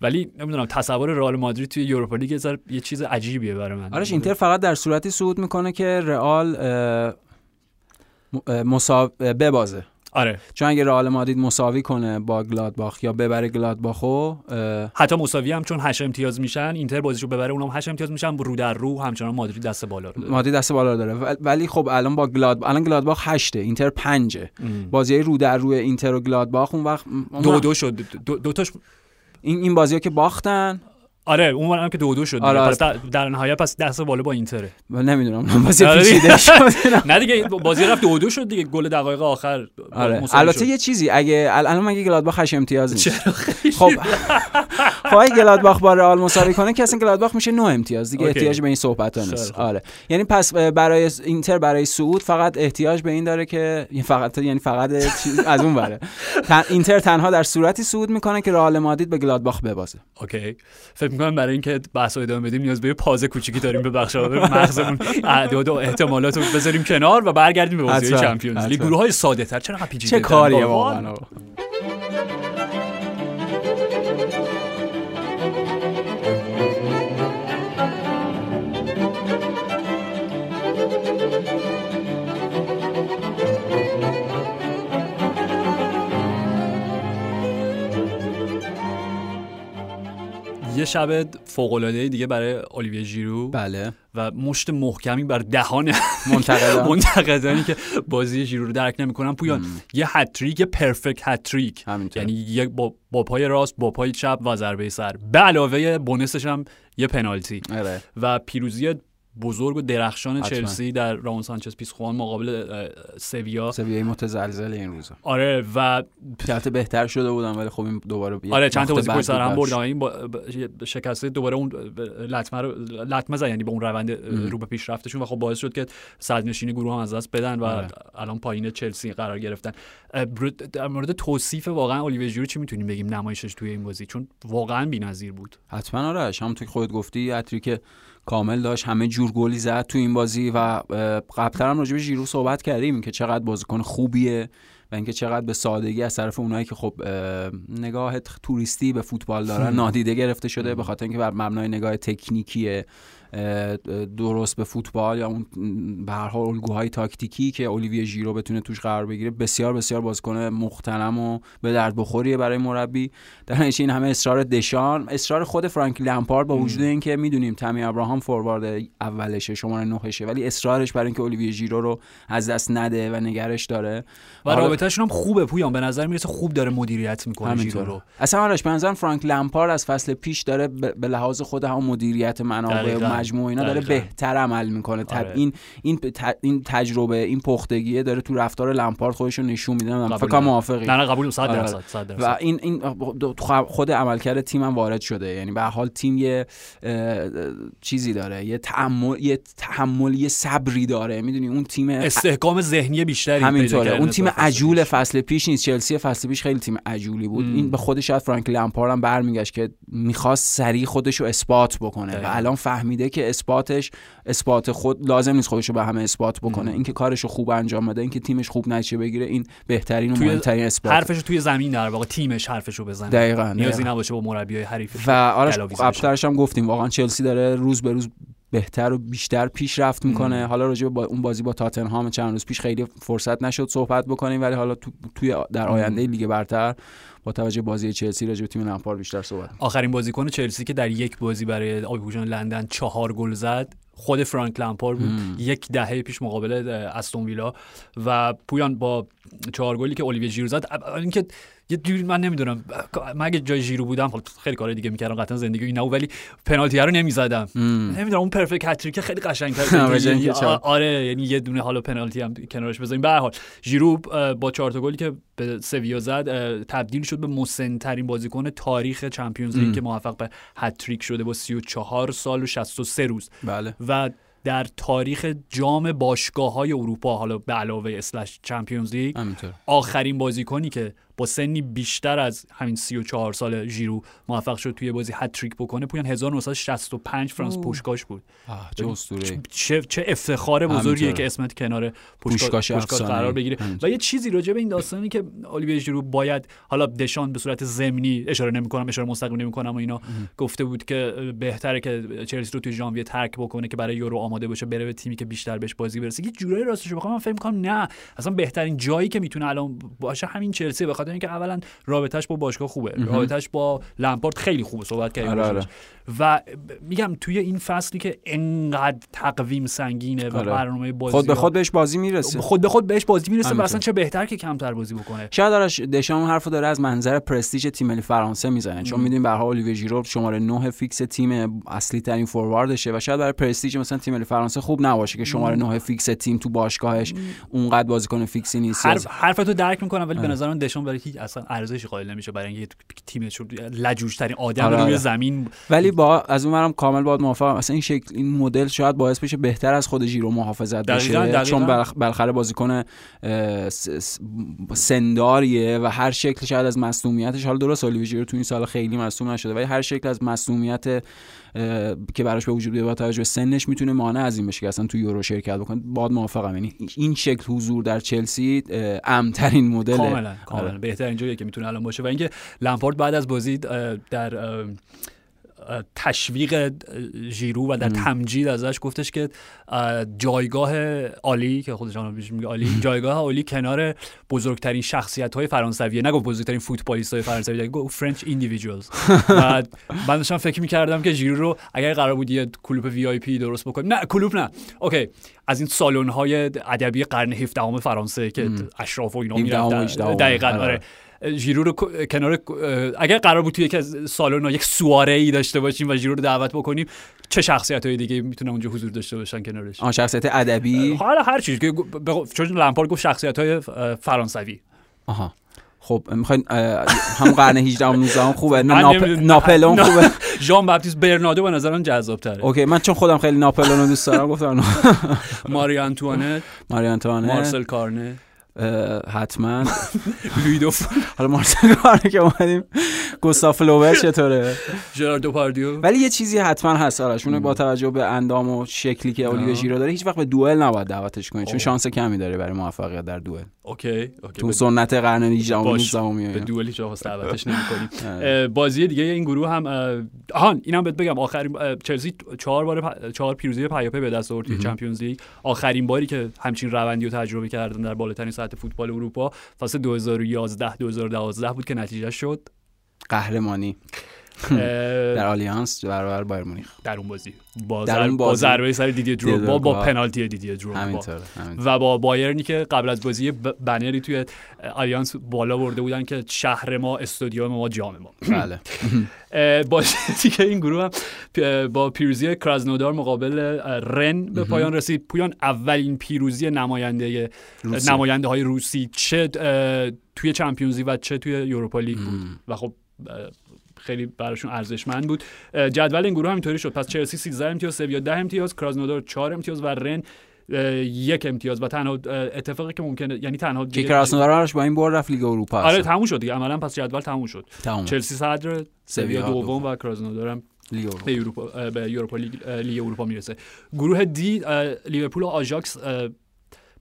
ولی نمی‌دونم تصور رئال مادرید توی Europa League یه چیز عجیبیه برای من آرش اینتر فقط در صورتی صعود می‌کنه که رئال اه، م- اه، مساو اه، ببازه آره. چون اگه رئال مادرید مساوی کنه با گلادباخ یا ببره گلادباخو حتی مساوی هم چون 8 امتیاز میشن اینتر بازیشو ببره اونم 8 امتیاز میشن رو در رو همچنان مادرید دست بالا رو داره. مادرید دست بالا رو داره. ول- ولی خب الان با گلاد الان گلادباخ هشته اینتر پنجه. ام. بازی رو در روی اینتر و گلادباخ اون وقت دو دو شد. دو, دو تاش این این بازی که باختن. آره اون هم که دو دو شد. آره، آره. پس در, در نهایت پس دست بالا با اینتره نمی‌دونم بازی آره. پیچیده شد نه دیگه بازی رفت دو دو شد دیگه گل دقایق آخر آره البته. یه چیزی اگه ال- الان مگه گلادباخ 8 امتیاز نیست خب خب گلادباخ با رئال مساوی کنه که اصلا گلادباخ میشه 9 امتیاز دیگه. احتیاج به این صحبت ها نیست. آره یعنی پس برای اینتر برای صعود فقط احتیاج به این داره که فقط یعنی فقط چیز از اون بره. اینتر تنها در صورتی صعود می‌کنه که رئال مادرید به گلادباخ ببازه اوکی فکر می‌کنم برای اینکه بحث ادامه بدیم نیاز به یه پاز کوچیکی داریم به بخش مغزمون. اعداد و احتمالات رو بذاریم کنار و برگردیم به بازی چمپیونز لیگ. گروه های ساده تر چرا پیچیده چه کاریه واقعا؟ یه شب فوق العاده دیگه برای الیویه ژیرو بله. و مشت محکمی بر دهان منتقدان. منتقدانی که بازی ژیرو رو درک نمی‌کنن. پویان یه هتریک یه پرفکت هتریک. یعنی یک با, با پای راست با پای چپ و ضربه سر. به علاوه بونسش هم یه پنالتی. آره. و پیروزی بزرگ و درخشان حتما. چلسی در رامون سانچز پیسخوان مقابل سویا. سویای متزلزل این روزا. آره و البته بهتر شده بودن ولی خب این دوباره آره چند تا بازی پشت سر هم بردن. این با شکسته دوباره اون لطمه رو لطمه زد یعنی به اون روند رو به پیشرفتشون. و خب باعث شد که صدرنشینی گروه هم از دست بدن و آره. الان پایین چلسی قرار گرفتن. در مورد توصیف واقعا اولیویر ژیرو چی می‌تونیم بگیم نمایشش توی این بازی؟ چون واقعا بی‌نظیر بود. حتما آرش همونطور که خودت گفتی که کامل داشت همه جور گلی زد تو این بازی و قبلتر هم راجع به ژیرو صحبت کردیم که چقدر بازیکن خوبیه و اینکه چقدر به سادگی از طرف اونایی که خب اه، نگاه توریستی به فوتبال دارن نادیده گرفته شده به خاطر اینکه بر مبنای نگاه تکنیکی اه، درست به فوتبال یا اون به هر حال الگوهای تاکتیکی که اولیویه ژیرو بتونه توش قرار بگیره بسیار بسیار بازیکن محترم و به درد بخوریه برای مربی. در این همه اصرار دشان اصرار خود فرانک لمپارد با وجود اینکه می‌دونیم تامی ابراهام فوروارد اولشه شماره نهشه ولی اصرارش برای اینکه اولیویه ژیرو رو از دست نده و نگرش داره. و رابطهشون هم خوبه پویان به نظر می‌رسه خوب داره مدیریت می‌کنه ژیرو رو. اصلا آرش به فرانک لمپارد از فصل پیش داره به به لحاظ خود هم مدیریت منابع مجموعه اینا داره. بهتر عمل می‌کنه آره. این این این تجربه این پختگیه داره تو رفتار لمپارد خودش رو نشون میده قبول فکر کنم. موافقی نه نه قبول 100 آره. درصد 100 درصد و این این خود عملکرد تیم هم وارد شده یعنی به حال تیم یه چیزی داره یه تحمل یه تحمل یه صبری داره می‌دونی اون تیم استحکام ذهنی بیشتری همینطوره اون تیم عجول. فصل پیش نیست چلسی فصل پیش خیلی تیم عجولی بود ام. این به خودش شاید فرانک لمپارد هم برمیگشت که می‌خواست سریع خودش رو اثبات بکنه. و الان فهمیده که اثباتش اثبات خود لازم نیست خودش رو به همه اثبات بکنه. اینکه کارش رو خوب انجام بده اینکه تیمش خوب نتیجه بگیره این بهترین و مهمترین اثبات حرفش توی زمین در واقع تیمش حرفش رو بزنه دقیقاً نیازی. نباشه با مربیای حریفش و آرش هم گفتیم واقعا چلسی داره روز به روز بهتر و بیشتر پیشرفت می‌کنه. ام. حالا راجع به با اون بازی با تاتنهام چند روز پیش خیلی فرصت نشد صحبت بکنیم ولی حالا تو توی در آینده لیگ برتر با توجه به بازی چلسی راجع به تیم لمپارد بیشتر صحبت آخرین بازیکن چلسی که در یک بازی برای آبیپوشان لندن چهار گل زد خود فرانک لمپارد بود. یک دهه پیش مقابل استون ویلا. و پویان با چهار گلی که اولیویه ژیرو زد اینکه یه جوری من نمی‌دونم. مگه جای ژیرو بودم خیلی کار دیگه می‌کردم قطعا زندگی این نبود ولی پنالتی رو نمی‌زدم. نمی‌دونم اون perfect hat-trick خیلی قشنگ‌تر. آره یعنی یه دونه حالا پنالتی هم کنارش بذاریم. به هر حال ژیرو با چهار تا گلی که به سویا زد تبدیل شد به مسن‌ترین بازیکن تاریخ Champions League. که موفق به هت‌تریک شده با 34 سال و 63 روز. بله. و در تاریخ جام باشگاه های اروپا حالا به علاوه slash Champions League آخرین بازیکنی که با سنی بیشتر از همین 34 سال ژیرو موفق شد توی بازی هتریک بکنه. پویان 1965 فرانس. پوشکاش بود. چه اسطوره. چه چه افتخار بزرگیه. که اسمت کنار پوشکاش. قرار بگیره. و یه چیزی راجع به این داستانی که اولیویر ژیرو باید حالا دشان به صورت ضمنی اشاره نمی‌کنم اشاره مستقیم نمی‌کنم و اینا. گفته بود که بهتره که چلسی رو توی ژانویه ترک بکنه که برای یورو آماده باشه بره به تیمی که بیشتر بهش بازی برسه. یه جورایی راستش بخوام من فکر می‌کنم نه. اصلا بهترین جایی که می‌تونه الان باشه همین چلسی به خاطر اینکه اولا رابطش با باشگاه خوبه. رابطش با لمپارد خیلی خوبه صحبت کردیم آره، راجبش. و میگم توی این فصلی که انقدر تقویم سنگینه و آره. برنامه بازی خود به خود بهش بازی می‌رسه. خود به خود بهش بازی می‌رسه و. اصلا چه بهتر که کمتر بازی بکنه. شاید آرش دشام حرفو داره از منظر پرستیژ تیم ملی فرانسه می‌زنه. چون می‌دونیم به حال اولیویه ژیرو شماره 9 فیکس تیم اصلی ترین فورواردشه و شاید برای پرستیژ مثلا تیم ملی فرانسه خوب نباشه که شماره 9 فیکس تیم تو باشگاهش اونقدر بازیکن فیکسی نیست. حرف حرفتو درک می‌کنم ولی به آره. نظر من دشان برای هیچ اصلا ارزشی قائل نمیشه برای اینکه تیمش رو لجوج ترین آدم آره، روی آره. زمین ولی با از اونورم کامل باید موافقم اصلا این شکل این مدل شاید باعث بشه بهتر از خود ژیرو محافظت بشه دقیقاً، دقیقاً. چون بالاخره بازیکن سنداریه و هر شکل شاید از مصونیتش حالا درست اولیویر ژیرو تو این سال خیلی مصون نشده ولی هر شکل از مصونیت که براش به وجود بیاد با توجه به سنش می‌تونه مانع از این بشه که اصلا تو یورو شرکت بکنه. باید موافقم. یعنی این شکل حضور در چلسی امترین مدل. کاملا کاملا. بهترین جاییه که می‌تونه الان باشه. و اینکه لمپارد بعد از بازی در تشویق ژیرو و در تمجید ازش گفتش که اه، جایگاه عالی که خودش هم بهش میگه عالی جایگاه عالی کنار بزرگترین شخصیت های فرانسویه نگفت بزرگترین فوتبالیست های فرانسوی گفت French individuals من داشتم فکر می‌کردم که ژیرو رو اگر قرار بود یه کلوپ VIP درست بکنیم نه کلوپ نه. اوکی از این سالن های ادبی قرن 17 فرانسه که اشراف و اینا 17 و می‌رفتن. 18 دقیقاً آره. آره. ژیرو رو کنار اگر قرار بود توی یک از سالن یک سواره ای داشته باشیم و ژیرو رو دعوت بکنیم چه شخصیت های دیگه می‌تونه اونجا حضور داشته باشن کنارش؟ آن شخصیت ادبی؟ حالا هر چیز. که چون لمپارد گفت شخصیت های فرانسوی. آها. خب می‌خواین همون قرن 18 و 19 هم خوبه ناپ... ناپلون. خوبه. ژان باپتیست برنادو به نظرم جذاب تره اوکی من چون خودم خیلی ناپلون رو دوست دارم گفتم ماری آنتوانت ماری آنتوانه مارسل کارنه حتما. لویدو حالا مارسل کارنه که اومدیم. گوستاف لوبر چطوره؟ ژرار دوپاردیو. ولی یه چیزی حتما هست آرش اونو با توجه به اندام و شکلی که اولیو ژیرو داره هیچ وقت به دوئل نباید دعوتش کنید چون. شانس کمی داره برای موفقیت در دوئل. اوکی اوکی. تو سنت قرن 18 و باش. 19 به دوئلی چه واسه دعوتش نمی‌کنیم بازی دیگه این گروه هم آهان اینم بهت بگم آخرین چلسی چهار بار چهار پیروزی پیاپی به دست آورد Champions League. آخرین باری که همچین روندی رو تجربه کردن در بالاترین سطح فوتبال اروپا فصل 2011 2012 بود که نتیجه شد؟ قهرمانی. در آلیانس برابر بایرن مونیخ. در اون بازی. با, با. ضربه سر دیدی دروگبا با, دروگبا. پنالتی دیدی دروگبا. و با بایرنی که قبل از بازی بنری توی آلیانس بالا برده بودن که شهر ما استادیوم ما جام ما. بله. بازی دیگه این گروه هم با پیروزی کرازنودار مقابل رن به پایان رسید. پویان اولین پیروزی نماینده روسی. نماینده های روسی چه توی چمپیونزی و چه توی یوروپا لیگ بود. و خب خیلی براشون ارزشمند بود. جدول این گروه هم اینطوری شد. پس چلسی 13 امتیاز سویا 10 امتیاز کرازنودار 4 امتیاز و رن یک امتیاز. و تنها اتفاقی که ممکنه یعنی تنها که دیگه- کراسنودار آرش با این برد رفت لیگ اروپا آره. تموم شد دیگه. عملا پس جدول تموم شد. تمام چلسی صدر سویا دوم. و کراسنودار هم لیگ اروپا. به اروپا به اروپا لیگ لیگ اروپا می‌رسه. گروه دی لیورپول و آژاکس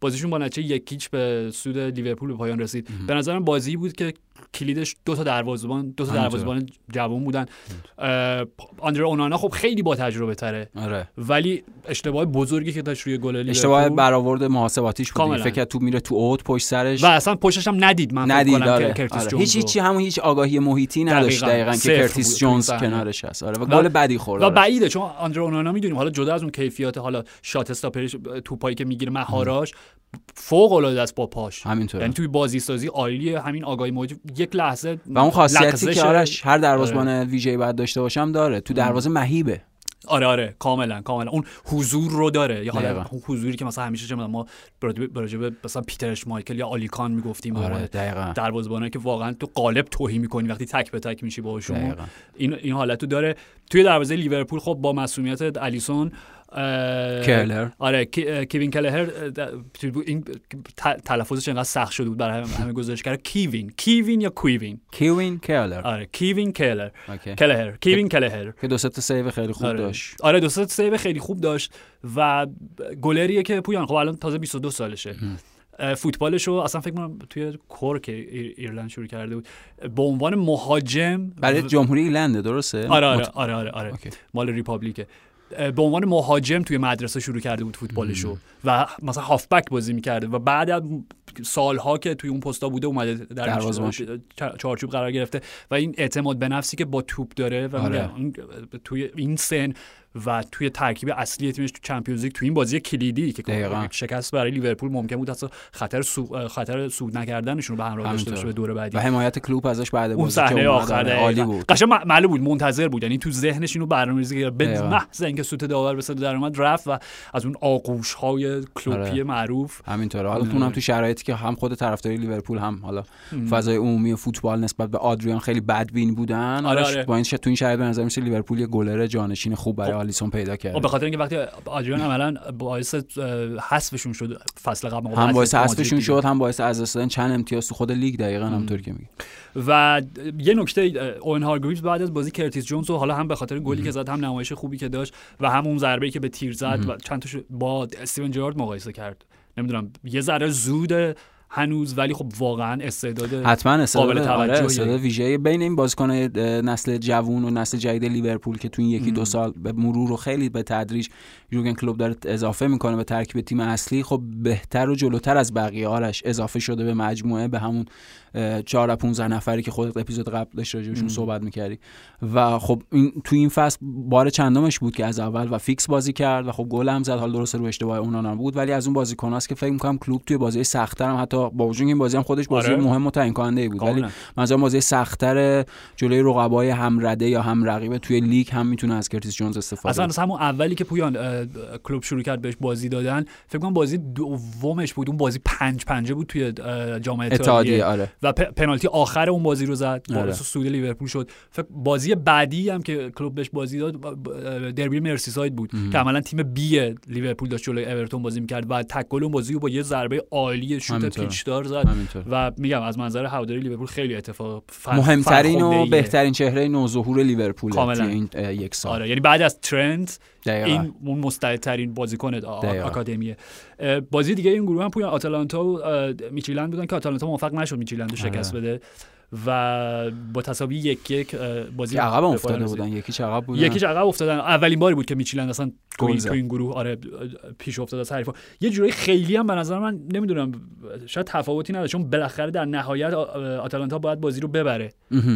بازیشون با نتیجه یک هیچ به سود لیورپول به پایان رسید. به نظرم بازی بود که کلیدش دو تا دروازه‌بان دو تا. دروازه‌بان جوان بودن اه، آندره اونانا خب خیلی با تجربه تره آره ولی اشتباه بزرگی که داشت روی گل اشتباه برآورد محاسباتیش بود. فکر تو میره تو اوت پشت سرش و اصلا پشتش هم ندید من ندید آره. کرتیس آره. جونز هیچ رو. هیچی همون هیچ آگاهی محیطی نداشت دقیقاً. دقیقا که کرتیس. جونز. کنارش هست آره و گل بدی خورد و آره. بعیده چون آندره اونانا می‌دونیم حالا جدا از اون کیفیات حالا shot stopper ش توپایی که می‌گیره مهاراش فوق العاده است با پاش. همینطوره. یعنی توی بازی سازی عالیه. همین آگاهی موجود یک لحظه و اون خاصیتی که آرش هر دروازه‌بان ویژه‌ای باید داشته باشه داره. تو دروازه مهیبه. آره آره. کاملا کاملا. اون حضور رو داره. یا حالا. اون حضوری که مثلا همیشه چه ما راجع به مثلا پیتر اشمایکل یا الیور کان می‌گفتیم آره دقیقاً. دروازه‌بانایی که واقعا تو قالب تهی می‌کنی وقتی تک به تک میشی باهاشون. این این حالت رو داره. توی دروازه لیورپول خب با مصدومیت آلیسون کلر. آره کیوین کلهر تلفظش انقدر سخت شده بود برای همه- گزارش کرد کیوین. کیوین یا کویوین؟ کیوین کلر آره کیوین کلر. کلهر. کویمین کلهر. که دو تا save خیلی خوب آره. داشت. آره دو تا save خیلی خوب داشت و گلریه که پویان. خب الان تازه 22 سالشه. فوتبالش رو اصلا فکر کنم توی کورک ایر- ایرلند شروع کرده بود. به عنوان مهاجم برای جمهوری ایرلنده درسته؟ آره آره آره آره, آره. مال Republic ه. به عنوان مهاجم توی مدرسه شروع کرده بود فوتبالشو و مثلا هافبک بازی می‌کرده و بعد از سالها که توی اون پستا بوده اومده در چارچوب قرار گرفته و این اعتماد به نفسی که با توپ داره و آره. توی این سن و توی ترکیب اصلی تیمش تو Champions League توی این بازی کلیدی که دقیقاً. شکست برای لیورپول ممکن بود اصلا خطر سو... خطر صعود نکردنشون رو به همراه داشته باشه. به دور بعدی و حمایت کلوپ ازش بعد اون بازی که صحنه آخر. عالی بود قشنگ معلوم بود منتظر بود یعنی تو ذهنش اینو برنامه‌ریزی کرد به. محض اینکه سوت داور به صدا در اومد رفت و از اون آغوش های کلوپی آره. معروف همینطوره حالا تو اونم تو شرایطی که هم خود طرفدارای لیورپول هم حالا فضای عمومی فوتبال نسبت به آدریان خیلی بدبین بودن آره، آره. با این تو این شرایط به نظر می‌رسه لیورپول یه گلر جانشین خوب برای خب. آلیسون پیدا کرد به خاطر اینکه وقتی آدریان عملا باعث حذفشون شد فصل قبل هم باعث حذفشون شد هم باعث از دادن چند امتیاز تو خود لیگ دقیقا همونطور که میگی. و یه نکته اه، اوین هارگریوز بعد از بازی کرتیس جونز و حالا هم به خاطر گلی که زد هم نمایش خوبی که داشت و هم اون ضربه‌ای که به تیر زد و چند تاشو با استیون جرارد مقایسه کرد. نمی‌دونم یه ذره زوده هنوز ولی خب واقعا استعداد حتما استعداد قابل آره توجهیه. استعداد ویژه بین این بازیکن نسل جوون و نسل جدید لیورپول که تو این یکی دو سال به مرور و خیلی به تدریج یورگن کلوپ داره اضافه می‌کنه به ترکیب تیم اصلی خب بهتر و جلوتر از بقیه آرش اضافه شده به مجموعه به همون 14 15 نفری که خودت اپیزود قبلش راجبشون صحبت می‌کردی. و خب این تو این فصل بار چندمش بود که از اول و فیکس بازی کرد و خب گل هم زد. حالا درسته رو اشتباه اونا بود ولی از اون بازیکناست که فکر می‌کنم کلوپ توی بازی سختتر هم حتی حتی با وجود این بازی هم خودش بازی آره. مهم و تعیین کننده بود ولی. مثلا بازی سختتر جلوی رقبای هم رده یا هم رقیب توی لیگ هم می‌تونه از کرتیس جونز استفاده اصلا کنه. از همون اولی که پویان کلوپ شروع کرد بهش بازی دادن فکر کنم بازی دومش بود اون بازی پنج پنجه بود توی جام اتحادیه آره و پنالتی آخر اون بازی رو زد آره. باعث صعود لیورپول شد فکر بازی بعدی هم که کلوپ بهش بازی داد دربی مرسیساید بود که عملا تیم بی لیورپول داشت جلوی اورتون بازی می‌کرد و تک گل اون بازی رو با یه ضربه عالی شوت پیچدار زد همینطور و میگم از منظر هواداری لیورپول خیلی اتفاق مهمترین و. بهترین چهره نوظهور لیورپول کاملا. این یک سال آره یعنی بعد از ترنت دقیقاً. این اون مستعدترین بازیکن. آکادمیه بازی دیگه این گروه هم پویان آتالانتا و میچیلند بودن که آتالانتا موفق نشد میچیلند رو شکست آره. بده و با تساوی یک یک بازی عقب افتاده. بودن یکی عقب بودن یکیش عقب افتادن اولین باری بود که میچیلند اصلا تو این. تو این گروه آره پیش افتاد از حریفا یه جورایی خیلی هم به نظر من نمی‌دونم شاید تفاوتی نداره چون بالاخره در نهایت آتالانتا باید بازی رو ببره.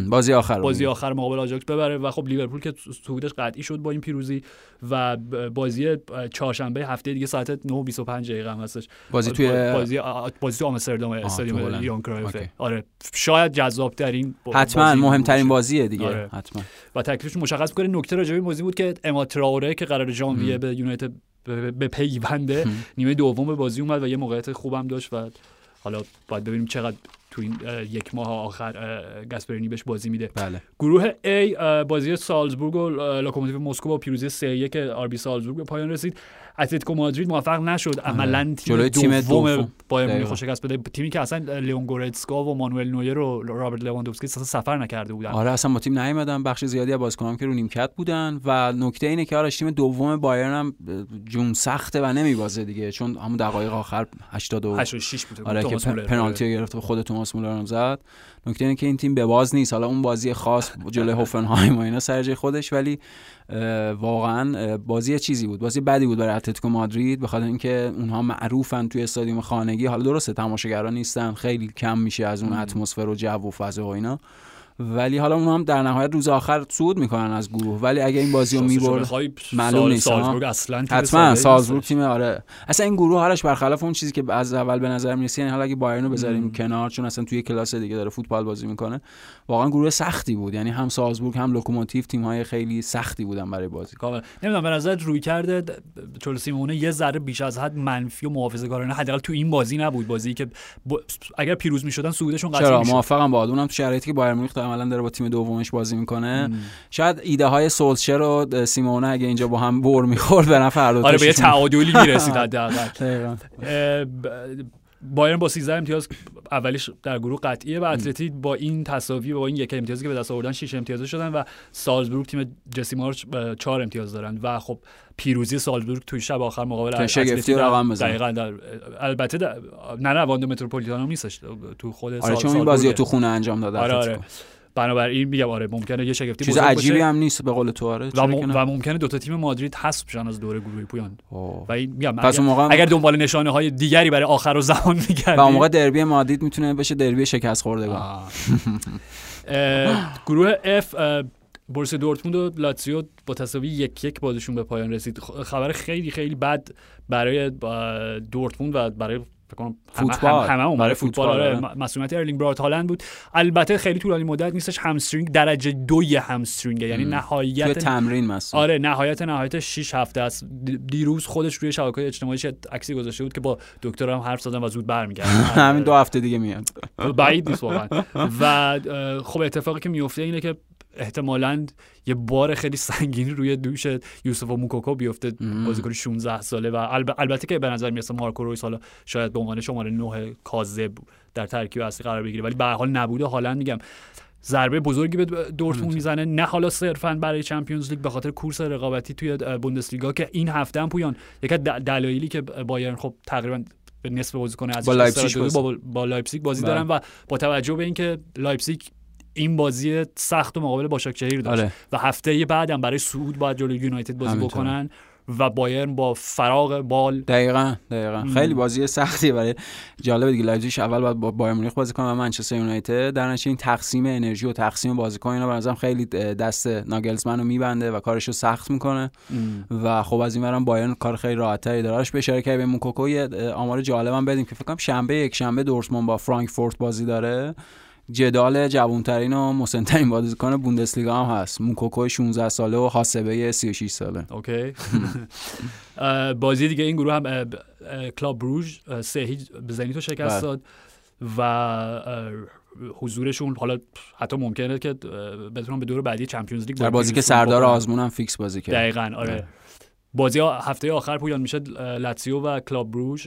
بازی آخر بازی. آخر مقابل آژاکس ببره و خب لیورپول که صعودش قطعی شد با این پیروزی و بازی چهارشنبه هفته دیگه ساعت 9 و 25 دقیقه هم هستش بازی توی بازی بازی تو آمستردام استادیوم هلند. یوهان کرایف okay. آره شاید جذاب ترین حتما مهمترین بازیه دیگه. آره. حتما. و تکلیفش مشخص کنه نکته راجع به این بازی بود که آماد ترائوره که قرار ژانویه به یونایتد به- پیونده نیمه دوم به بازی اومد و یه موقعیت خوبم داشت و حالا باید ببینیم چقدر تو این یک ماه آخر اه، گاسپرینی بهش بازی میده. بله. گروه A بازی سالزبورگ و لوکوموتیو مسکو با پیروزی 3 یک آربی سالزبورگ به پایان رسید. اتلتیکو مادرید موفق نشد. عملا تیم جلوی تیم دوم. مونیخ دقیقاً. رو شکست بده تیمی که اصلا لیون گورتسکا و مانوئل نویر و رابرت لواندوفسکی اصلا سفر نکرده بودن. آره اصلا با تیم نیومدن. بخش زیادی از بازیکنان که رو نیمکت بودن. و نکته اینه که آرش تیم دوم بایرن هم جون سخته و نمیبازه دیگه. چون همون دقایق آخر 80 و 86 بود آره که. پنالتی رو گرفت و خود توماس مولر هم زد. نکته اینه که این تیم به باز نیست. حالا اون بازی خاص جلوی هوفنهایم و اینا سر جای خودش ولی واقعا بازی چیزی بود. بازی بدی بود برای اتلتیکو مادرید بخاطر اینکه اونها معروفن توی استادیوم خانگی. حالا درسته تماشاگران نیستن خیلی کم میشه از اون اتمسفر و جو و فضا و اینا. ولی حالا اونها هم در نهایت روز آخر صعود می‌کنن از گروه. ولی اگه این بازی رو می‌برد معلوم سال- نیست،. سالزبورگ اصلا حتما سالزبورگ. تیم آره. اصلا این گروه آرش برخلاف اون چیزی که از اول به نظر می‌رسه یعنی حالا اگه بایرن رو بذاریم کنار چون اصلا توی کلاس دیگه داره فوتبال بازی می‌کنه واقعا گروه سختی بود. یعنی هم سالزبورگ هم لوکوموتیو تیم های خیلی سختی بودن برای بازی. کاملا نمی‌دونم به نظر رویکرد سیمئونه یه ذره بیش از حد منفی و محافظه‌کارانه حداقل تو این بازی نبود. بازی که با- اگر پیروز می‌شدن صعودشون قطعی چرا؟ می‌شد. موافقم با اونم تو شرایطی که بایرن مونیخ عملا داره با تیم دومش بازی می‌کنه شاید ایده های سولشر و سیمونه اگه اینجا با هم بر می‌خورد هر دو آره به یه. تعادلی می‌رسید حداقل بایرن با 13 امتیاز اولیش در گروه قطعیه و اتلتی با این تساوی و با این یک امتیازی که به دست آوردن 6 امتیاز شدن و سالزبورگ تیم جسی مارچ 4 امتیاز دارن و خب پیروزی سالزبورگ توی شب آخر مقابل اتلتی رقم. دقیقاً در البته در نه نه واندو متروپولیتانو نیستش تو خود آره سال- چون این بازی. تو خونه انجام داده آره. آره بنابراین میگم آره ممکنه یه شگفتی چیز عجیبی باشه. هم نیست به قول تو آره و, م-؟ و ممکنه دوتا تیم مادرید حذف بشن از دوره گروهی پویان. اوه. و این میگم پس اگر, موقع اگر دنبال نشانه های دیگری برای آخرالزمان میگردی و اون موقع دربی مادرید می‌تونه بشه دربی شکست خوردگان گروه اه، بوروسیا دورتموند و لاتزیو با تساوی یک یک بازشون به پایان رسید. خبر خیلی خیلی بد برای دورتموند و برای کنم فوتبال. هم- همه اون برای برای فوتبال آره آره. مصدومیت ارلینگ برات هالند بود. البته خیلی طولانی مدت نیستش همسترینگ درجه دوی همسترینگ یعنی توی نهایت تمرین مثلا آره نهایت نهایت 6 هفته است. دی- دیروز خودش روی شبکه‌های اجتماعیش یه عکسی گذاشته بود که با دکتر هم حرف زدن و زود برمیگردن. همین دو هفته دیگه میاد. بعید نیست واقعا. و خب اتفاقی که میفته اینه که احتمالا یه بار خیلی سنگینی روی دوش یوسف و موکوکو بیفته بازیکن 16 ساله و الب- البته که به نظر می‌رسه مارکو رویس حالا شاید به عنوان شماره 9 کاذب در ترکیب اصلی قرار بگیره ولی به هر حال نبوده. حالا میگم ضربه بزرگی به دورتموند می‌زنه. نه حالا صرفا برای Champions League به خاطر کورس رقابتی توی اه، بوندسلیگا که این هفته هم پویان د- دلایلی که بایرن خب تقریبا به نصف بازیکن از با لایپزیگ با, با, با بازی. دارن و با توجه به اینکه لایپزیگ این بازی سخت و مقابل باشاکشهیر داشت. آره. و هفته بعدم برای صعود باید جلوی یونایتد بازی. بکنن و بایرن با فراغ بال دقیقا دقیقا. خیلی بازی سختی برای جالب دیگه. لایپزیگ اول باید با بایرن مونیخ بازی کنه و منچستر یونایتد. در نتیجه این تقسیم انرژی و تقسیم بازیکن اینا به نظرم خیلی دست ناگلزمن رو میبنده و کارش رو سخت می‌کنه. و خب از این برم بایرن کار خیلی راحت تری داره به اشاره به موکوکو یه آمار جالبم بدیم که فکر کنم شنبه یک شنبه دورتموند با فرانکفورت بازی داره. جدال جوانترین و مسنترین بازیکن بوندسلیگا هم هست موکوکو 16 ساله و هاسبه 36 ساله okay بازی دیگه این گروه هم کلاب بروژ سه هیچ به زنیتو شکست بله. داد و حضورشون حالا حتی ممکنه که بتونن به دور بعدی Champions League در با بازی که سردار. آزمون هم فیکس بازی کرد دقیقا آره آره. بازی ها هفته آخر پویان میشه اه، لاتزیو و کلاب بروژ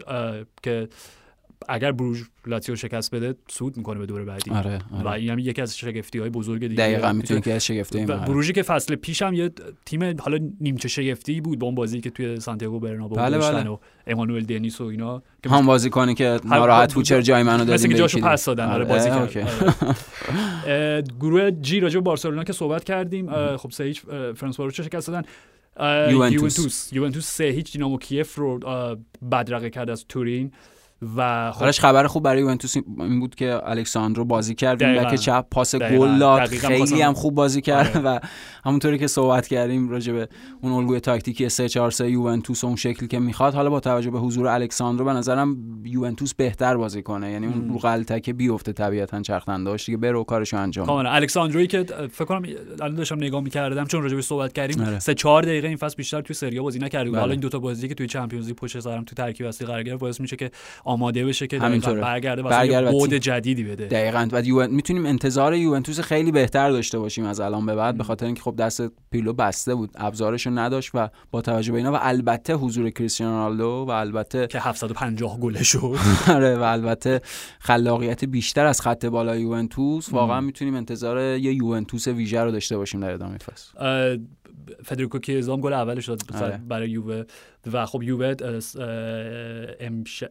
که اگر بروژ لاتزیو شکست بده صعود می‌کنه به دور بعدی آره و آره این هم یکی از شگفتی های بزرگ دیگه دقیقا می‌تونه که از و مرحله. بروژی که فصل پیش هم یه تیم حالا نیمچه شگفتی بود با اون بازی که توی سانتیاگو برنابو بله، بله. و امانوئل دنیس و اینا که هم بازی کنی که ناراحت بود چرا جای منو دادیم مثل جاشو. پس دادن آره آره، بازی کرد. آره. گروه جی راجع به بارسلونا که صحبت کردیم خب سه هیچ رو شکست دادن یوونتوس. یوونتوس سه هیچ دینامو کیف رو بدرقه کرد از تورین و خب حالش خبر خوب برای یوونتوس این بود که الکساندرو بازی کرد. بک چپ پاس. گل داد خیلی هم خوب بازی کرد آره. و همونطوری که صحبت کردیم راجع به اون الگوی تاکتیکی 3 4 3 یوونتوس و اون شکلی که می‌خواد حالا با توجه به حضور الکساندرو به نظرم یوونتوس بهتر بازی کنه یعنی اون رو غلطکه بیفته طبیعتا چرخنداش دیگه بره و کارشو انجام. کاملا الکساندروی که فکر کنم الان داشتم نگاه می‌کردم چون راجع به صحبت کردیم آره. سه چهار دقیقه این فصل بیشتر توی سری بازی نکرده بود بله. حالا این دوتا بازی که توی چمپیونز لیگ پشت سرم تو ترکیب اصلی قرار گرفت باعث میشه که آماده بشه که دقیقاً همینطوره. برگرده واسه بود جدیدی بده. دقیقاً. و یوون... می‌تونیم انتظار یوونتوس خیلی بهتر داشته باشیم از الان به بعد به خاطر اینکه خب دست پیلو بسته بود ابزارشو نداشت و با توجه به اینا و البته حضور کریستیانو رونالدو و البته که 750 گله شد. آره و البته خلاقیت بیشتر از خط بالای یوونتوس. واقعا می‌تونیم انتظار یه یوونتوس ویژه رو داشته باشیم در ادامه فصل. فدریکو کیزام گل اولش داد آره. برای یووه و خب یووه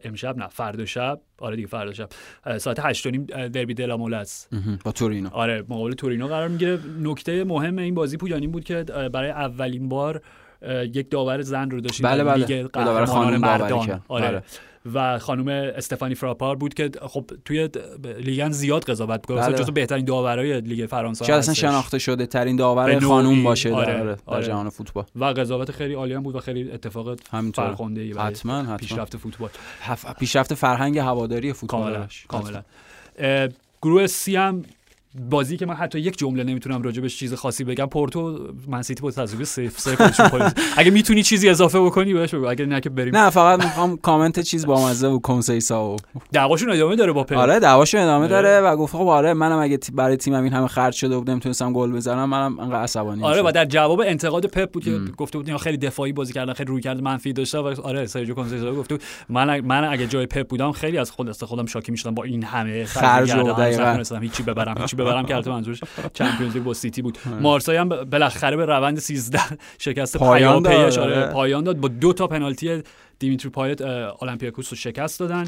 امشب نه فردا شب آره دیگه فردا شب ساعت 8 نیم دربی دلاموله است مهم. با تورینو آره مقابل تورینو قرار می‌گیره نکته مهم این بازی پویان این بود که برای اولین بار یک داور زن رو داشتیم بله، بله. داور خانم مردان. آره. آره. و خانم استفانی فراپار بود که خب توی لیگن زیاد قضاوت می‌کنه بله. جزو بهترین داورای لیگ فرانسه شاید اصلا. شناخته شده ترین داور. خانوم باشه در, آره، آره. در آره. جهان فوتبال و قضاوت خیلی عالی هم بود و خیلی اتفاق فرخنده ای حتما پیشرفت فوتبال پیشرفت فرهنگ هواداری فوتبال کاملا گروه سی هم بازی که من حتی یک جمله نمی‌تونم راجبش چیز خاصی بگم پورتو من سیتی با تساوی 0 0 خودشون پایین. اگه می‌تونی چیزی اضافه بکنی بهش بگو اگه نه که بریم نه فقط می‌خوام کامنت چیز با مزه و کنسیسا و دعواشون ادامه داره با پپ آره دعواشو ادامه آره. داره و گفت خب آره منم اگه برای تیمم این همه خرج شده بود نمی‌تونستم گل بزنم منم انقدر عصبانی آره. و در جواب انتقاد پپ بود که گفته بود خیلی دفاعی بازی کردن خیلی رویکرد منفی داشته و آره سرجیو کنسیسائو بود من من اگه جای پپ بودم خیلی از خود خودم شاکی می‌شدم با این همه خرج. نتونستم هیچی ببرم هیچی ببرم که البته منظورش Champions League با سیتی بود. مارسای هم بالاخره به روند 13 شکست پایان داد، آره آره. پایان داد. با دو تا پنالتی دیمیتری پایت اولمپیاکوس رو شکست دادن.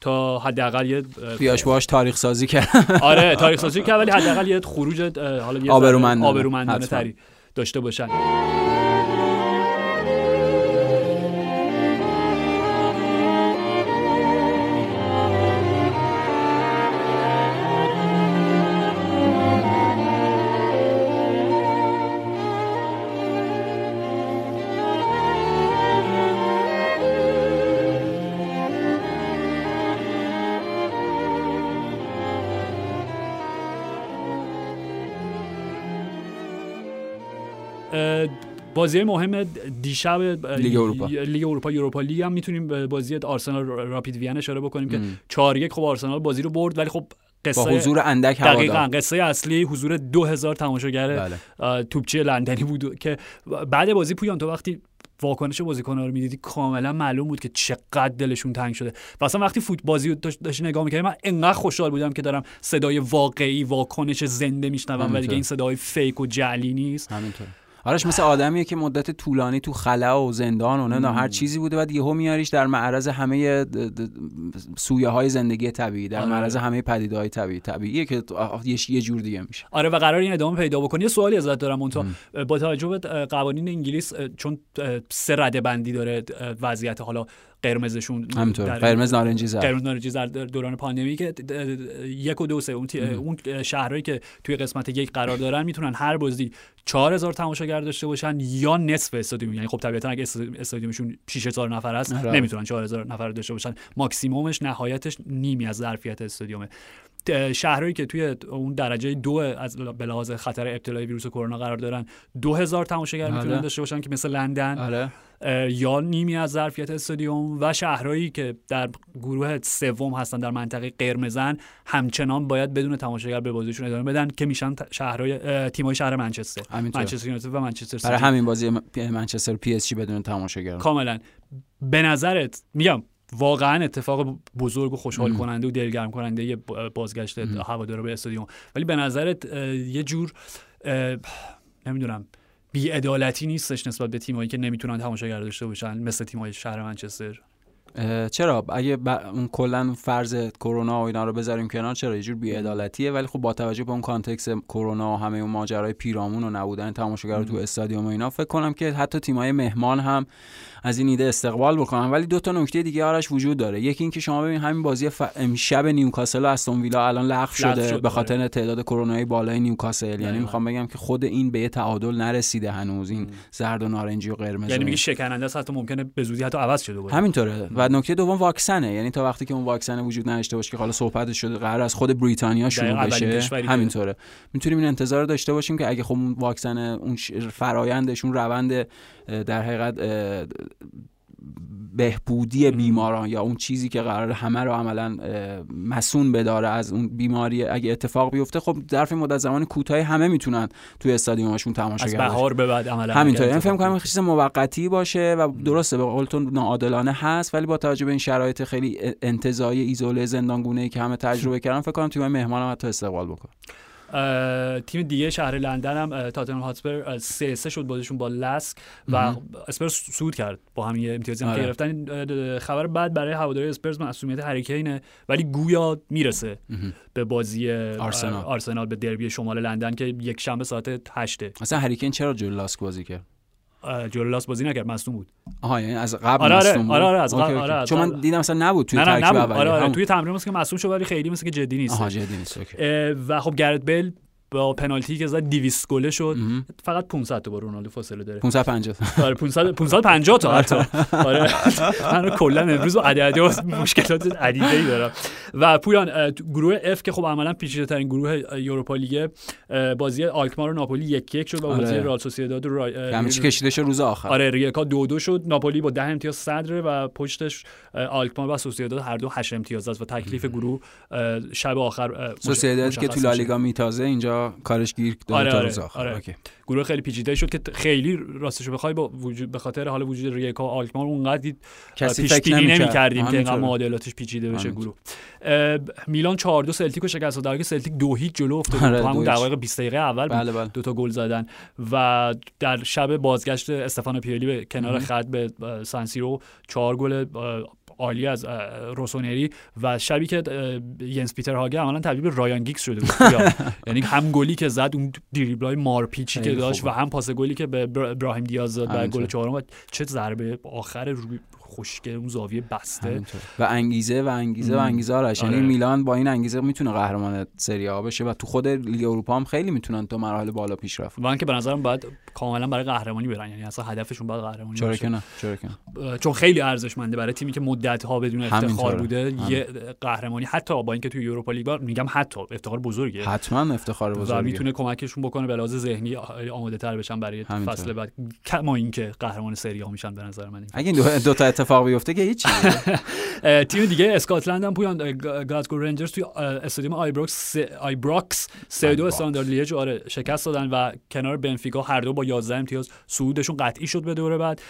تا حداقل یه ویاش بواش تاریخ سازی کرد آره تاریخ سازی کرد ولی حداقل یه خروج حالا یه آبرومندانه. تری داشته باشن. بازی مهم دیشب لیگ اروپا. لیگ اروپا Europa League هم می‌تونیم به بازی آرسنال راپید وین اشاره بکنیم که 4 1 خب آرسنال بازی رو برد ولی خب قصه با حضور اندک دقیقا قصه اصلی حضور 2000 تماشاگر بله. توپچی لندنی بود که بعد بازی پویان تو وقتی واکنش بازیکن‌ها رو می‌دیدی کاملا معلوم بود که چقدر دلشون تنگ شده و اصلا وقتی footage بازی رو داشت داشتی نگاه می‌کردم من انقدر خوشحال بودم که دارم صدای واقعی واکنش زنده میشنوم و همینطور. دیگه این صدای fake و جعلی نیست همینطور آرش مثل آدمیه که مدت طولانی تو خلا و زندان و نمی‌دونم هر چیزی بوده بعد یهو میاریش در معرض همه سویه های زندگی طبیعی در آره. معرض همه پدیده های طبیعی طبیعیه که یه جور دیگه میشه. آره و قرار این ادامه پیدا بکنه یه سوالی ازت دارم اونتا. با توجه به قوانین انگلیس چون سه رده بندی داره وضعیت حالا قرمزشون همینطور. قرمز نارنجی زرد. قرمز نارنجی زرد در دوران پاندمی که یک و دو سه اون, اون شهرهایی که توی قسمت یک قرار دارن می‌تونن هر بازی 4000 تماشاگر داشته باشن یا نصف استادیوم. یعنی خب طبیعتا اگه است- استادیومشون 6000 نفر است آره. نمی‌تونن 4000 نفر داشته باشن. ماکسیمومش نهایتش نیمی از ظرفیت استادیومه. شهرهایی که توی اون درجه دو از به لحاظ خطر ابتلای ویروس کرونا قرار دارن 2000 تماشاگر می‌تونن آره. داشته باشن که مثل لندن آره. یا نیمی از ظرفیت استادیوم و شهرهایی که در گروه سوم هستن در منطقه قرمزن همچنان باید بدون تماشاگر به بازیشون ادامه بدن که میشن شهرهای اه، تیم‌های شهر منچستر. منچستر یونایتد و منچستر برای همین بازی منچستر پی اس جی بدون تماشاگر کاملا. به نظرت میگم واقعا اتفاق بزرگ و خوشحال کننده و دلگرم کننده بازگشت هوادارا به استادیوم. ولی به نظرت یه جور نمی‌دونم بیعدالتی نیستش نسبت به تیمایی که نمی‌تونن تماشاگر داشته باشن مثل تیمای شهر منچستر؟ چرا؟ اگه ب... اون کلا فرض کرونا و اینا رو بذاریم کنار چرا؟ یه جور بی‌عدالتیه. ولی خب با توجه به اون context کرونا و همه اون ماجرای پیرامون و نبودن تماشاگر تو استادیوم و اینا فکر کنم که حتی تیمای مهمان هم از این ایده استقبال بکنن. ولی دو تا نکته دیگه آرش وجود داره. یکی اینکه شما ببین همین بازی ف... امشب نیوکاسل و استون ویلا الان لغو شده شد، به خاطر آره. تعداد کرونایی بالای نیوکاسل. یعنی. می‌خوام بگم که خود این به یه تعادل نرسیده هنوز این زرد و نارنجی و قرمز یعنی. میگه شکننده است حتی ممکنه به زودی حتی عوض شده باشه همینطوره. و نکته دوم واکسنه. یعنی تا وقتی که اون واکسن وجود نداشته باشه که حالا صحبتش شده قرار از خود بریتانیا شروع بشه. همینطوره. می‌تونیم این انتظار داشته باشیم که اگه خب اون واکسن اون فرایندش اون روند در حقیقت بهبودی بیماران یا اون چیزی که قرار همه رو عملا مسون بداره از اون بیماری اگه اتفاق بیفته خب ظرف مدت زمان کوتاهی همه می‌تونن توی استادیومشون از تماشاگر باشن. بهار به بعد عملا همینطور اگر یعنی فکر کنم چیز موقتی باشه و درسته به قول تو ناعادلانه هست ولی با توجه به این شرایط خیلی انتزاعی ایزوله زندانگونه ای که همه تجربه کردن فکر کنم تیم مهمان هم حتی استقبال بکنه تیم دیگه شهر لندن هم تاتنهام هاتسپر اه، سه سه شد بازیشون با لسک و اسپرز صعود کرد با همین امتیازی هم آره. گرفتن. خبر بعد برای هواداری اسپرز مسئولیت هریکینه ولی گویا می‌رسه به بازی آرسنال. آرسنال به دربی شمال لندن که یک شنبه ساعت 8 اصلا هریکین چرا جلو لاسک بازی کرد؟ جلو لاس بازی نکرد مصدوم بود. آها یعنی از قبل آره، آره، بود؟ آره، آره، از قبل-. آره، چون من. دیدم اصلا نبود توی نه نه ترکیب نبود. اولی. آره آره. توی تمرین که مصدوم شد ولی خیلی مثل که جدی نیست. آها جدی نیست اوکی. و خب گرت بیل با پنالتی که زد 200 گله شد. فقط 500 تا با رونالدو فاصله داره. 550 آره 500 550 تا حتی. آره. من کلا امروز عددی مشکلات عدیده دارم. و پویان گروه F که خب عملا پیچیده ترین گروه یوروپا لیگ بازی آلکمار و ناپولی یک یک شد و بازی آره. رئال سوسییداد و رای- اه، همه چی کشیده شد روز آخر آره ریکا دو دو شد ناپولی با ده امتیاز صدره و پشتش آلکمار و سوسییداد هر دو هشت امتیاز است و تکلیف گروه شب آخر سوسییداد که تو. لالیگا میتازه اینجا کارش گیر داره آره آره, روز آخر آره. گروه خیلی پیچیده شد که خیلی راستش رو بخوای با وجود به خاطر حال وجود ریکا و آلکمار اونقدر دید کسی پیش فکر. نمی‌کردیم که اینقدر. معادلاتش پیچیده بشه. گروه میلان 4 2 سلتیک رو شکست داد که سلتیک دو هیچ جلو افتاد آره، تو همون. دقایق 20 دقیقه اول بله بله دو تا گل زدن و در شب بازگشت استفانو پیولی به کنار خط به سانسیرو چهار گل اه، عالی از روسونری و شبی که ینس پیتر هاگه عملا تبدیل به رایان گیکس شده بود یعنی هم گلی که زد اون دریبلای مارپیچی که داشت و. هم پاس گلی که به بر- براهیم دیاز داد و. گل چهارم و چه ضربه آخر خوشگل اون زاویه بسته همینطور. و انگیزه و انگیزه و. انگیزه آرش یعنی آره. میلان با این انگیزه می‌تونه قهرمان سری آ بشه و تو خود لیگ اروپا هم خیلی می‌تونن تو مراحل بالا پیشرفت و که به نظرم باید کاملا برای قهرمانی برن یعنی اصلا هدفشون باید قهرمانی چرا باشه که نه چرا که نه چون خیلی ارزشمنده برای تیمی که مدت ها بدون افتخار. بوده. یه قهرمانی حتی با اینکه توی یوروپا لیگ بار- میگم حتی افتخار بزرگیه حتما افتخار و بزرگه می‌تونه کمکشون بکنه به لحاظ ذهنی آماده تر بشن برای همینطور. فصل بعد کما اینکه قهرمان سری آ میشن به نظر من اگه دو تا اتفاق بیفته که هیچی اه، تیم دیگه اسکاتلند هم پویان گلاسگو رنجرز توی استادیوم آیبروکس آیبراکس سه دو. استاندارد لیژ آره شکست دادن و کنار بنفیکا هر دو با 11 امتیاز صعودشون قطعی شد به دور بعد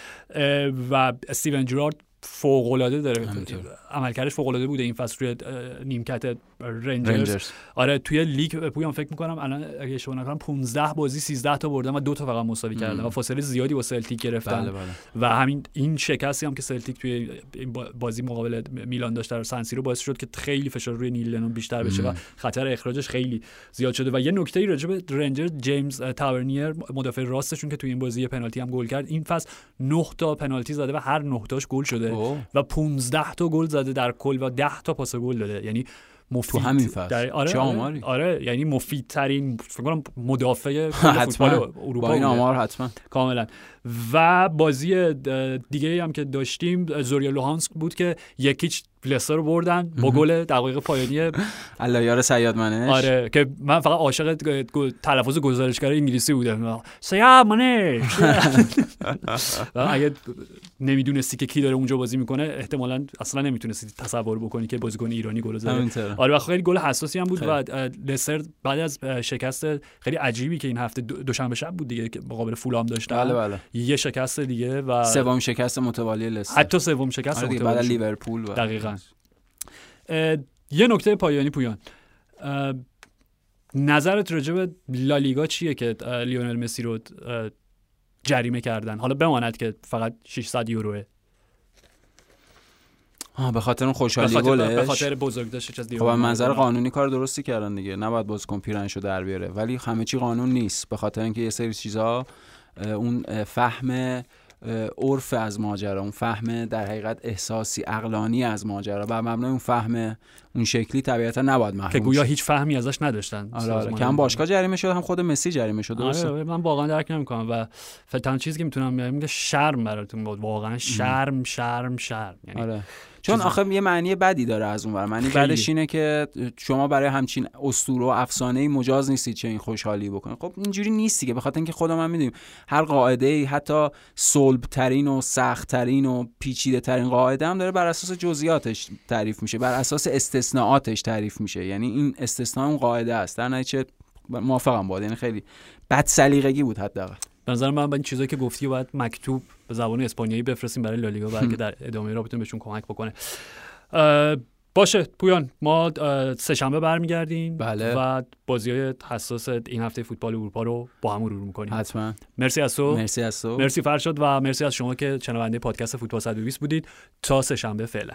و استیون جرارد فوق العاده داره. همینطور. عملکردش فوق العاده بوده این فصل روی نیمکت رنجرز رنجرز آره توی لیگ پویان فکر می‌کنم الان اگه اشتباه نکنم 15 بازی 13 تا بردن و دو تا فقط مساوی کردن و فاصله زیادی با سلتیک گرفتن. بله بله. و همین این شکستی هم که سلتیک توی بازی مقابل میلان داشت در سن سیرو باعث شد که خیلی فشار روی نیل لنون بیشتر بشه و خطر اخراجش خیلی زیاد شده. و یه نکته ای راجع به رنجرز جیمز تاورنیر مدافع راستشون که توی این بازی پنالتی هم گل کرد این فصل 9 تا پنالتی زده و هر 9 تاش گل شده. اوه. و 15 تا گل زده در کل و 10 تا پاس گل داده یعنی مفید همین فصل. در آره چه آره, آماری؟ آره یعنی مفیدترین فکر کنم مدافع فوتبال اروپا با این. آمار حتما کاملا و بازی دیگه هم که داشتیم زوریا لوهانسک بود که یکیچ لستر رو بردن با گل دقایق پایانی یار سیاد منش. آره که من فقط عاشق تلفظ گزارشگر انگلیسی بودم. سیاد منش. اگه نمی‌دونستی که کی داره اونجا بازی می‌کنه احتمالا اصلا نمی‌تونستی تصور بکنی که بازیکن ایرانی گل زده. آره و خیلی گل حساسی هم بود. و لستر بعد از شکست خیلی عجیبی که این هفته دو- دوشنبه شب بود دیگه که مقابل فولام داشتن. بله بله. یه شکست دیگه و سوم شکست متوالی لستر. حتی سوم شکست آره متوالی بعد. لیورپول و دقیقاً. یه نکته پایانی پویان. نظرت راجع به لالیگا چیه که لیونل مسی رو جریمه کردن؟ حالا بماند که فقط 600 یوروه. آه به خاطر اون خوشحالی خاطر, به گلش خاطر بزرگداشتش از خب منظر. قانونی کار درستی کردن دیگه. نباید بازیکن پیرنشو در بیاره. ولی همه چی قانون نیست. به خاطر اینکه یه سری چیزا اه، اون فهم عرف از ماجرا اون فهم در حقیقت احساسی عقلانی از ماجرا و مبنای اون فهم اون شکلی طبیعتا نباید محروم که گویا. هیچ فهمی ازش نداشتن. آره آره که هم باشگاه جریمه شد هم خود مسی جریمه شد درسته؟ آره من واقعا درک نمی‌کنم و ف- تنها چیزی که می‌تونم بگم که شرم براتون بود واقعا شرم شرم شرم. یعنی آره. چون آخه یه معنی بدی داره از اون ور. معنی خیلی. بدش اینه که شما برای همچین اسطوره و افسانه مجاز نیستید چه این خوشحالی بکنید. خب اینجوری نیست دیگه به خاطر اینکه خودم هم می‌دونیم هر قاعده ای حتی صلب ترین و سخت ترین و پیچیده ترین قاعده هم داره بر اساس جزئیاتش تعریف میشه بر اساس استثناءاتش تعریف میشه. یعنی این استثناء اون قاعده است. در نتیجه موافقم بود یعنی خیلی بد سلیقگی بود حداقل. به نظر من این چیزایی که گفتی باید مکتوب به زبان اسپانیایی بفرستیم برای لالیگا برای که در ادامه را بتونه بهشون کمک بکنه. باشه پویان ما اه، سهشنبه برمیگردیم بله. و بازی های حساس این هفته فوتبال اروپا رو با هم مرور می‌کنیم. حتما. مرسی از تو. مرسی از تو. مرسی فرشاد و مرسی از شما که شنونده پادکست فوتبال 120 بودید. تا سهشنبه فعلا.